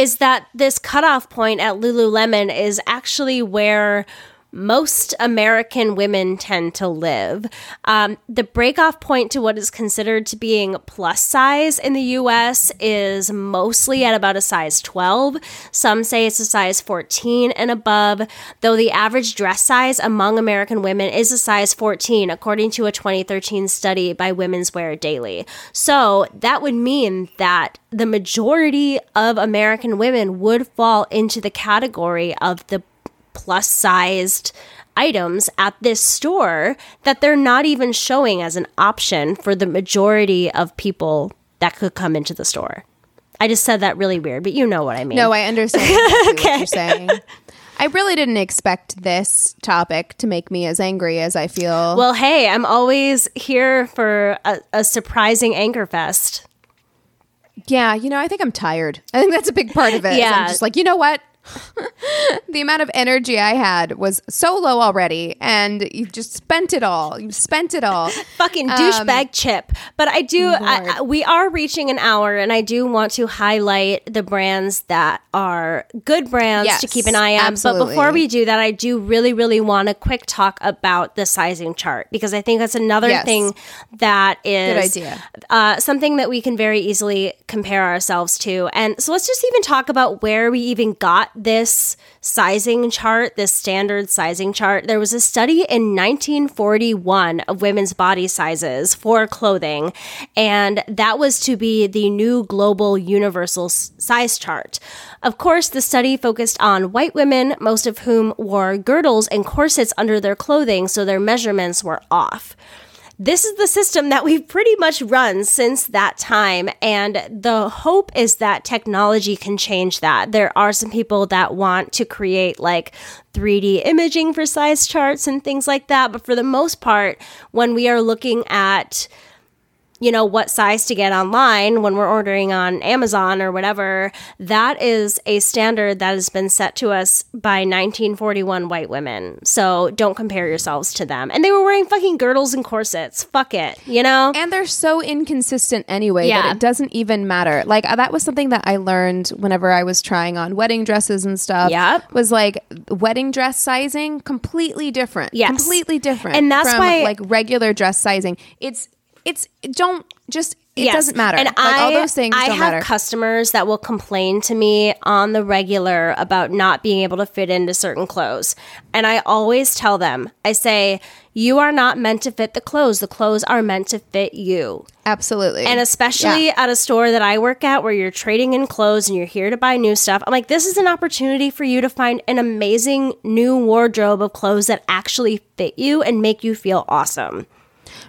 Speaker 3: is that this cutoff point at lululemon is actually where most American women tend to live. Um, the breakoff point to what is considered to being plus size in the US is mostly at about a size 12. Some say it's a size 14 and above, though the average dress size among American women is a size 14, according to a 2013 study by Women's Wear Daily. So that would mean that the majority of American women would fall into the category of the plus sized items at this store that they're not even showing as an option for the majority of people that could come into the store. I just said that really weird, but you know what I mean.
Speaker 1: No, I understand exactly what you're saying. I really didn't expect this topic to make me as angry as I feel.
Speaker 3: well, hey, I'm always here for a, a surprising anchor fest.
Speaker 1: yeah, you know, I think I'm tired. I think that's a big part of it.
Speaker 3: Yeah.
Speaker 1: I'm just like, you know what? the amount of energy I had was so low already, and you just spent it all. You spent it all.
Speaker 3: fucking
Speaker 1: Um,
Speaker 3: douchebag chip. But I do, I, I- we are reaching an hour, and I do want to highlight the brands that are good brands to keep an eye on. But before we do that, I do really, really want to quick talk about the sizing chart because I think that's another
Speaker 1: Yes.
Speaker 3: thing that is
Speaker 1: idea.
Speaker 3: Uh, something that we can very easily compare ourselves to. And so let's just even talk about where we even got this sizing chart, this standard sizing chart. There was a study in 1941 of women's body sizes for clothing, and that was to be the new global universal size chart. Of course, the study focused on white women, most of whom wore girdles and corsets under their clothing, so their measurements were off this is the system that we've pretty much run since that time. And the hope is that technology can change that. There are some people that want to create like 3D imaging for size charts and things like that. But for the most part, when we are looking at you know what size to get online when we're ordering on Amazon or whatever that is a standard that has been set to us by 1941 white women so don't compare yourselves to them and they were wearing fucking girdles and corsets fuck it you know
Speaker 1: And they're so inconsistent anyway
Speaker 3: Yeah.
Speaker 1: that it doesn't even matter. Like uh, that was something that I learned whenever I was trying on wedding dresses and stuff.
Speaker 3: Yep.
Speaker 1: Was like wedding dress sizing completely different.
Speaker 3: Yes.
Speaker 1: Completely different.
Speaker 3: And that's
Speaker 1: from,
Speaker 3: why-
Speaker 1: like regular dress sizing. It's it's don't just it
Speaker 3: Yes.
Speaker 1: doesn't matter.
Speaker 3: And
Speaker 1: like
Speaker 3: I,
Speaker 1: all those things
Speaker 3: I
Speaker 1: don't
Speaker 3: have
Speaker 1: matter.
Speaker 3: customers that will complain to me on the regular about not being able to fit into certain clothes. And I always tell them, I say, you are not meant to fit the clothes. The clothes are meant to fit you.
Speaker 1: Absolutely.
Speaker 3: And especially
Speaker 1: Yeah.
Speaker 3: at a store that I work at where you're trading in clothes and you're here to buy new stuff. I'm like, this is an opportunity for you to find an amazing new wardrobe of clothes that actually fit you and make you feel awesome.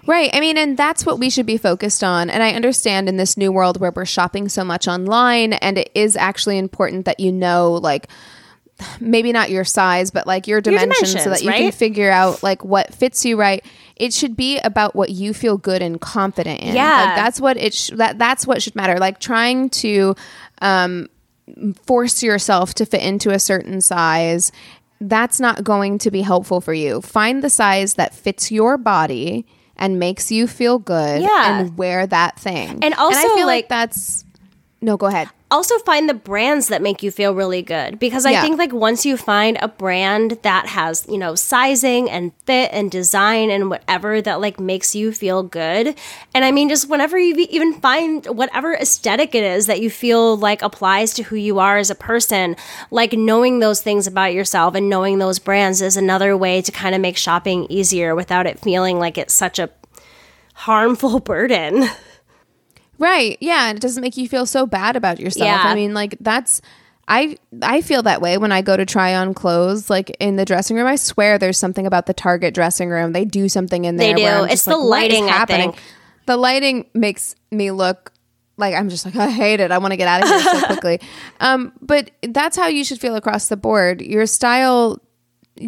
Speaker 1: Right. I mean, and that's what we should be focused on. And I understand in this new world where we're shopping so much online, and it is actually important that you know, like, maybe not your size, but like your dimensions, so
Speaker 3: dimensions,
Speaker 1: that you can figure out like what fits you right. It should be about what you feel good and confident in.
Speaker 3: Yeah.
Speaker 1: Like, that's what it sh- that that's what should matter. Like trying to um, force yourself to fit into a certain size. That's not going to be helpful for you. Find the size that fits your body and makes you feel good
Speaker 3: Yeah.
Speaker 1: and wear that thing.
Speaker 3: And also, I
Speaker 1: feel like
Speaker 3: like-
Speaker 1: that's no, go ahead.
Speaker 3: Also find the brands that make you feel really good because I
Speaker 1: Yeah.
Speaker 3: think like once you find a brand that has, you know, sizing and fit and design and whatever that like makes you feel good. And I mean just whenever you even find whatever aesthetic it is that you feel like applies to who you are as a person, like knowing those things about yourself and knowing those brands is another way to kind of make shopping easier without it feeling like it's such a harmful burden.
Speaker 1: Right. Yeah, and it doesn't make you feel so bad about yourself.
Speaker 3: Yeah.
Speaker 1: I mean, like that's I I feel that way when I go to try on clothes like in the dressing room. I swear there's something about the Target dressing room. They do something in there. They
Speaker 3: do. It's the
Speaker 1: like,
Speaker 3: lighting, I
Speaker 1: happening?
Speaker 3: think.
Speaker 1: The lighting makes me look like I'm just like I hate it. I want to get out of here so quickly. Um, but that's how you should feel across the board. Your style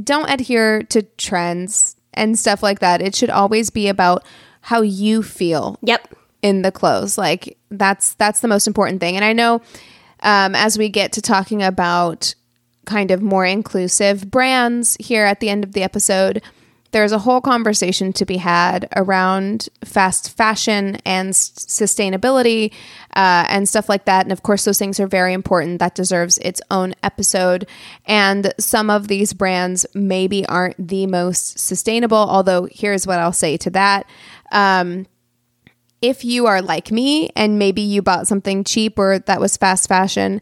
Speaker 1: don't adhere to trends and stuff like that. It should always be about how you feel.
Speaker 3: Yep.
Speaker 1: In the clothes. Like that's that's the most important thing. And I know um, as we get to talking about kind of more inclusive brands here at the end of the episode, there's a whole conversation to be had around fast fashion and s- sustainability uh, and stuff like that. And of course, those things are very important. That deserves its own episode. And some of these brands maybe aren't the most sustainable, although here's what I'll say to that. Um, if you are like me and maybe you bought something cheap or that was fast fashion,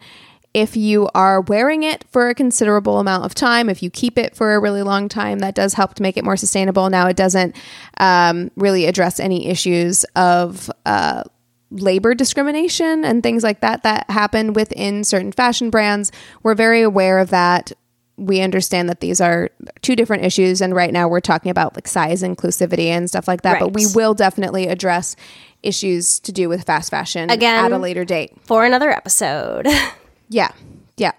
Speaker 1: if you are wearing it for a considerable amount of time, if you keep it for a really long time, that does help to make it more sustainable. Now, it doesn't um, really address any issues of uh, labor discrimination and things like that that happen within certain fashion brands. We're very aware of that. We understand that these are two different issues, and right now we're talking about like size inclusivity and stuff like that. But we will definitely address issues to do with fast fashion
Speaker 3: Again.
Speaker 1: at a later date.
Speaker 3: For another episode.
Speaker 1: Yeah. Yeah.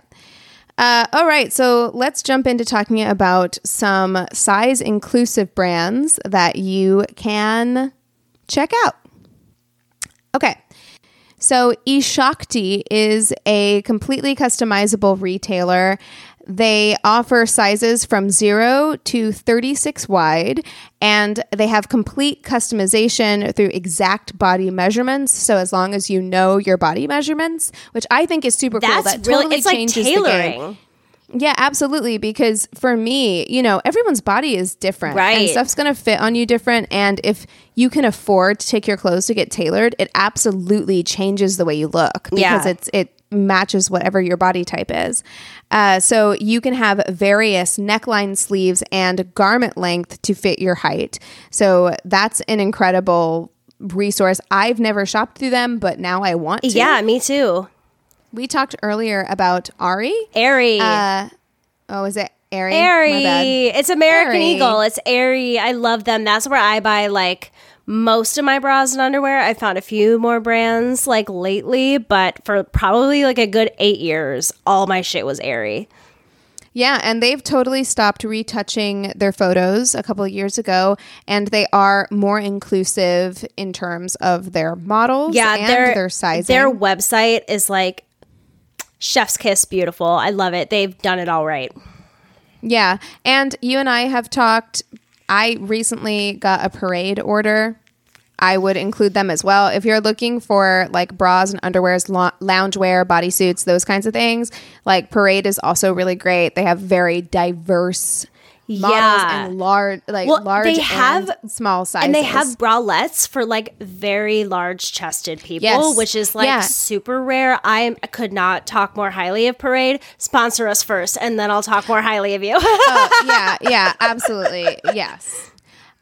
Speaker 1: Uh, all right. So let's jump into talking about some size inclusive brands that you can check out. Okay. So eShakti is a completely customizable retailer. They offer sizes from 0 to 36 wide, and they have complete customization through exact body measurements. So, as long as you know your body measurements, which I think is super cool,
Speaker 3: That's
Speaker 1: that
Speaker 3: really
Speaker 1: totally
Speaker 3: it's like
Speaker 1: changes the game. Yeah, absolutely. Because for me, you know, everyone's body is different.
Speaker 3: Right.
Speaker 1: And stuff's going to fit on you different. And if you can afford to take your clothes to get tailored, it absolutely changes the way you look because
Speaker 3: Yeah.
Speaker 1: it's, it matches whatever your body type is. Uh, so you can have various neckline sleeves and garment length to fit your height. So that's an incredible resource. I've never shopped through them, but now I want to.
Speaker 3: Yeah, me too.
Speaker 1: We talked earlier about Ari.
Speaker 3: Ari.
Speaker 1: Uh, oh, is it Ari?
Speaker 3: Ari. It's American
Speaker 1: Aerie.
Speaker 3: Eagle. It's Ari. I love them. That's where I buy like most of my bras and underwear. I found a few more brands like lately, but for probably like a good eight years, all my shit was Aerie.
Speaker 1: Yeah, and they've totally stopped retouching their photos a couple of years ago, and they are more inclusive in terms of their models
Speaker 3: Yeah,
Speaker 1: and
Speaker 3: their
Speaker 1: their sizing.
Speaker 3: Their website is like chef's kiss beautiful. I love it. They've done it all right.
Speaker 1: yeah, and you and I have talked. I recently got a Parade order. I would include them as well. If you're looking for like bras and underwears, lo- loungewear, bodysuits, those kinds of things, like Parade is also really great. They have very diverse models
Speaker 3: Yeah.
Speaker 1: and large, like
Speaker 3: Well,
Speaker 1: large
Speaker 3: they have-
Speaker 1: small sizes.
Speaker 3: And they have bralettes for like very large chested people,
Speaker 1: Yes.
Speaker 3: which is like
Speaker 1: Yeah.
Speaker 3: super rare. I could not talk more highly of Parade. Sponsor us first, and then I'll talk more highly of you.
Speaker 1: oh, yeah, yeah, absolutely. Yes.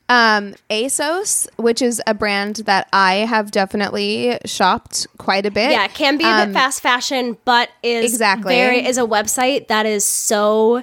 Speaker 1: Um, ASOS, which is a brand that I have definitely shopped quite a bit.
Speaker 3: yeah, it can be a
Speaker 1: Um,
Speaker 3: bit fast fashion, but is
Speaker 1: Exactly.
Speaker 3: very is a website that is so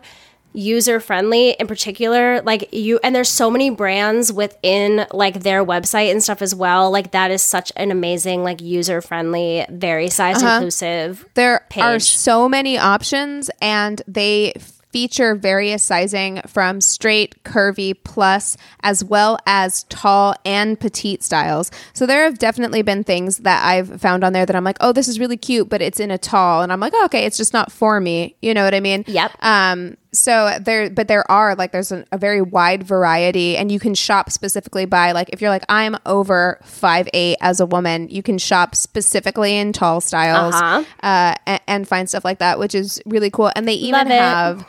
Speaker 3: user friendly in particular like you and there's so many brands within like their website and stuff as well like that is such an amazing like user friendly very size inclusive
Speaker 1: There are so many options, and they feature various sizing from straight, curvy, plus, as well as tall and petite styles. So there have definitely been things that I've found on there that I'm like, oh, this is really cute, but it's in a tall, and I'm like, oh, okay, it's just not for me. You know what I mean?
Speaker 3: Yep.
Speaker 1: Um, so there, but there are like there's an, a very wide variety, and you can shop specifically by like if you're like I'm over five eight as a woman, you can shop specifically in tall styles
Speaker 3: Uh-huh.
Speaker 1: uh, and, and find stuff like that, which is really cool. And they even have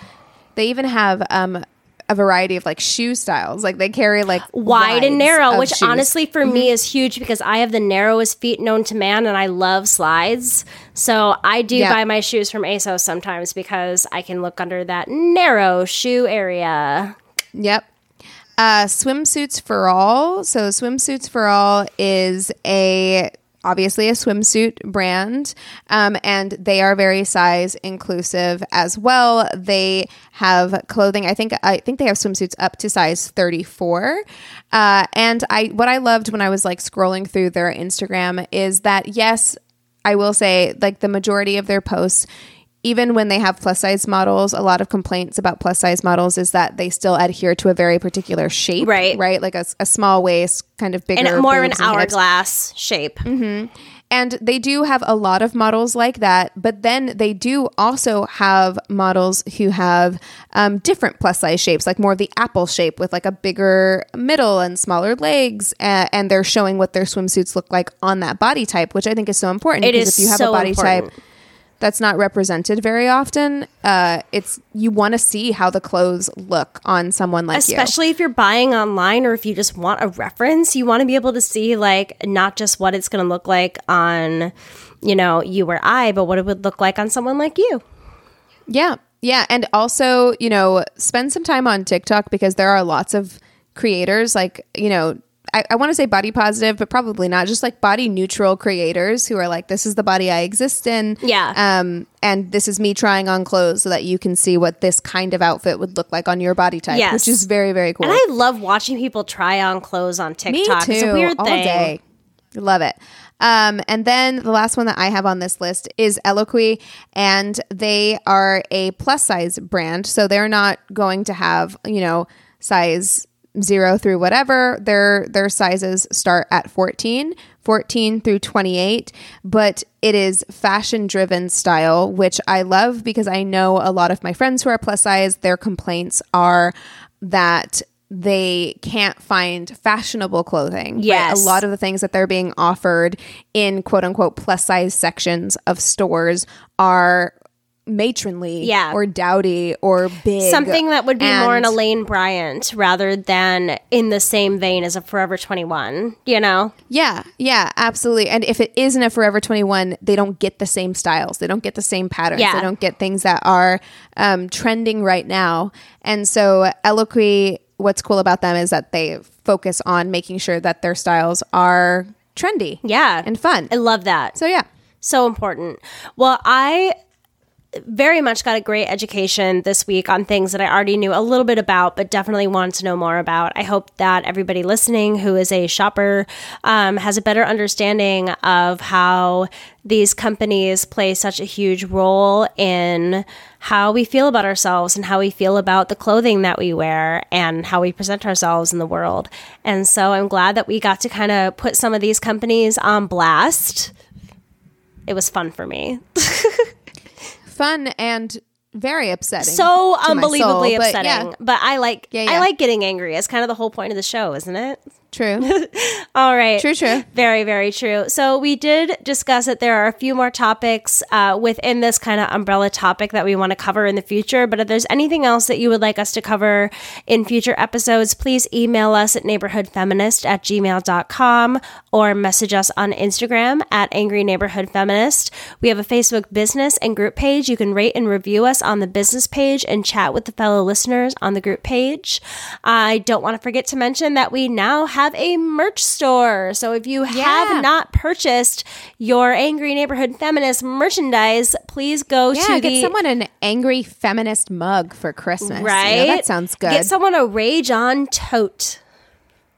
Speaker 1: they even have um a variety of like shoe styles. Like they carry like
Speaker 3: wide and narrow, which
Speaker 1: shoes. Mm-hmm.
Speaker 3: honestly for me is huge because I have the narrowest feet known to man and I love slides. So I do
Speaker 1: Yeah.
Speaker 3: buy my shoes from ASOS sometimes because I can look under that narrow shoe area.
Speaker 1: Yep. Uh, swimsuits for all. So swimsuits for all is a obviously a swimsuit brand, um, and they are very size inclusive as well. They have clothing. I think I think they have swimsuits up to size 34. Uh, and I what I loved when I was like scrolling through their Instagram is that yes, I will say like the majority of their posts even when they have plus size models, a lot of complaints about plus size models is that they still adhere to a very particular shape,
Speaker 3: Right.
Speaker 1: Right, like a, a small waist, kind of bigger,
Speaker 3: and more of an
Speaker 1: boobs and hips.
Speaker 3: hourglass shape.
Speaker 1: And they do have a lot of models like that, but then they do also have models who have um, different plus size shapes, like more of the apple shape with like a bigger middle and smaller legs, uh, and they're showing what their swimsuits look like on that body type, which I think is so important.
Speaker 3: It
Speaker 1: because if you have
Speaker 3: so
Speaker 1: a body
Speaker 3: important.
Speaker 1: type that's not represented very often, uh, it's you want to see how the clothes look on someone like you.
Speaker 3: Especially if you're buying online or if you just want a reference, you want to be able to see like not just what it's going to look like on, you know, you or I, but what it would look like on someone like you.
Speaker 1: Yeah. Yeah. And also, you know, spend some time on TikTok because there are lots of creators like, you know, I, I want to say body positive, but probably not. Just like body neutral creators who are like, this is the body I exist in.
Speaker 3: Yeah.
Speaker 1: Um, and this is me trying on clothes so that you can see what this kind of outfit would look like on your body type,
Speaker 3: Yes.
Speaker 1: which is very, very cool.
Speaker 3: And I love watching people try on clothes on TikTok.
Speaker 1: Me too.
Speaker 3: It's a weird
Speaker 1: all
Speaker 3: thing.
Speaker 1: day. Love it. Um, and then the last one that I have on this list is Eloquii, and they are a plus size brand. So they're not going to have, you know, size zero through whatever. Their their sizes start at 14, 14 through 28, but it is fashion driven style, which I love because I know a lot of my friends who are plus size, their complaints are that they can't find fashionable clothing. right? A lot of the things that they're being offered in quote unquote plus size sections of stores are matronly
Speaker 3: Yeah.
Speaker 1: or dowdy or big.
Speaker 3: Something that would be more in a Lane Bryant rather than in the same vein as a Forever 21, you know?
Speaker 1: Yeah, yeah, absolutely. And if it isn't a Forever 21, they don't get the same styles. They don't get the same patterns.
Speaker 3: Yeah.
Speaker 1: They don't get things that are um, trending right now. And so Eloquii, what's cool about them is that they focus on making sure that their styles are trendy.
Speaker 3: Yeah.
Speaker 1: And fun.
Speaker 3: I love that.
Speaker 1: So yeah.
Speaker 3: So important. Well, I very much got a great education this week on things that I already knew a little bit about, but definitely wanted to know more about. I hope that everybody listening who is a shopper um, has a better understanding of how these companies play such a huge role in how we feel about ourselves and how we feel about the clothing that we wear and how we present ourselves in the world. And so I'm glad that we got to kind of put some of these companies on blast. It was fun for me.
Speaker 1: Fun and very upsetting.
Speaker 3: so unbelievably
Speaker 1: soul, but
Speaker 3: upsetting.
Speaker 1: yeah,
Speaker 3: But I like
Speaker 1: Yeah,
Speaker 3: I like getting angry. It's kind of the whole point of the show, isn't it?
Speaker 1: True.
Speaker 3: All right.
Speaker 1: True, true.
Speaker 3: Very, very true. So we did discuss that there are a few more topics uh, within this kind of umbrella topic that we want to cover in the future. But if there's anything else that you would like us to cover in future episodes, please email us at neighborhoodfeminist at gmail.com or message us on Instagram at Angry Neighborhood Feminist. We have a Facebook business and group page. You can rate and review us on the business page and chat with the fellow listeners on the group page. I don't want to forget to mention that we now have a merch store. So if you
Speaker 1: Yeah.
Speaker 3: have not purchased your Angry Neighborhood Feminist merchandise, please go
Speaker 1: Yeah,
Speaker 3: to
Speaker 1: get
Speaker 3: the
Speaker 1: someone an angry feminist mug for Christmas. You know,
Speaker 3: right.
Speaker 1: that sounds good.
Speaker 3: Get someone a Rage On tote.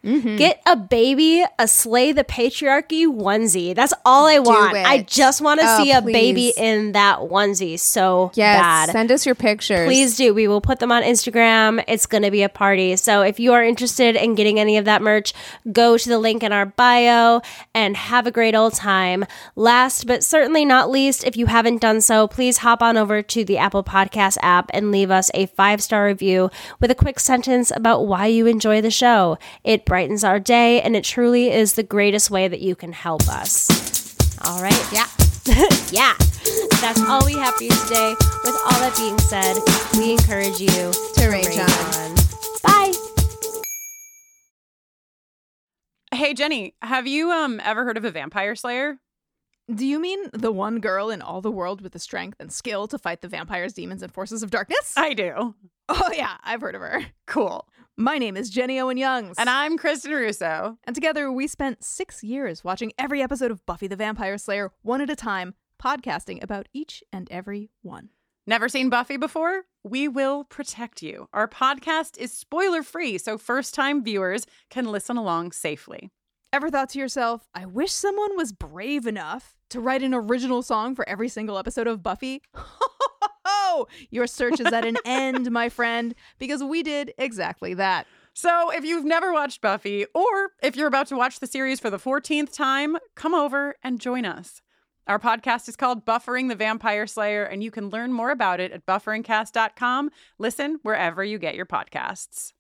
Speaker 1: Mm-hmm.
Speaker 3: Get a baby a Slay the Patriarchy onesie. That's all I want. I just want to
Speaker 1: Oh,
Speaker 3: see a baby in that onesie so
Speaker 1: yes,
Speaker 3: bad.
Speaker 1: send us your pictures.
Speaker 3: Please do. We will put them on Instagram. It's going to be a party. So if you are interested in getting any of that merch, go to the link in our bio and have a great old time. Last but certainly not least, if you haven't done so, please hop on over to the Apple Podcast app and leave us a five star review with a quick sentence about why you enjoy the show. It brightens our day and it truly is the greatest way that you can help us. All right.
Speaker 1: Yeah.
Speaker 3: yeah. That's all we have for you today. With all that being said, we encourage you to,
Speaker 1: rage on.
Speaker 3: Bye.
Speaker 5: Hey Jenny, have you um ever heard of a vampire slayer?
Speaker 4: Do you mean the one girl in all the world with the strength and skill to fight the vampires, demons, and forces of darkness?
Speaker 5: I do.
Speaker 4: oh, yeah, I've heard of her.
Speaker 5: Cool.
Speaker 4: My name is Jenny Owen Youngs.
Speaker 5: And I'm Kristin Russo.
Speaker 4: And together we spent six years watching every episode of Buffy the Vampire Slayer one at a time, podcasting about each and every one.
Speaker 5: Never seen Buffy before? We will protect you. Our podcast is spoiler free, so first time viewers can listen along safely.
Speaker 4: Ever thought to yourself, I wish someone was brave enough to write an original song for every single episode of Buffy? Oh, your search is at an end, my friend, because we did exactly that.
Speaker 5: So, if you've never watched Buffy, or if you're about to watch the series for the 14th time, come over and join us. Our podcast is called Buffering the Vampire Slayer, and you can learn more about it at bufferingcast.com. Listen wherever you get your podcasts.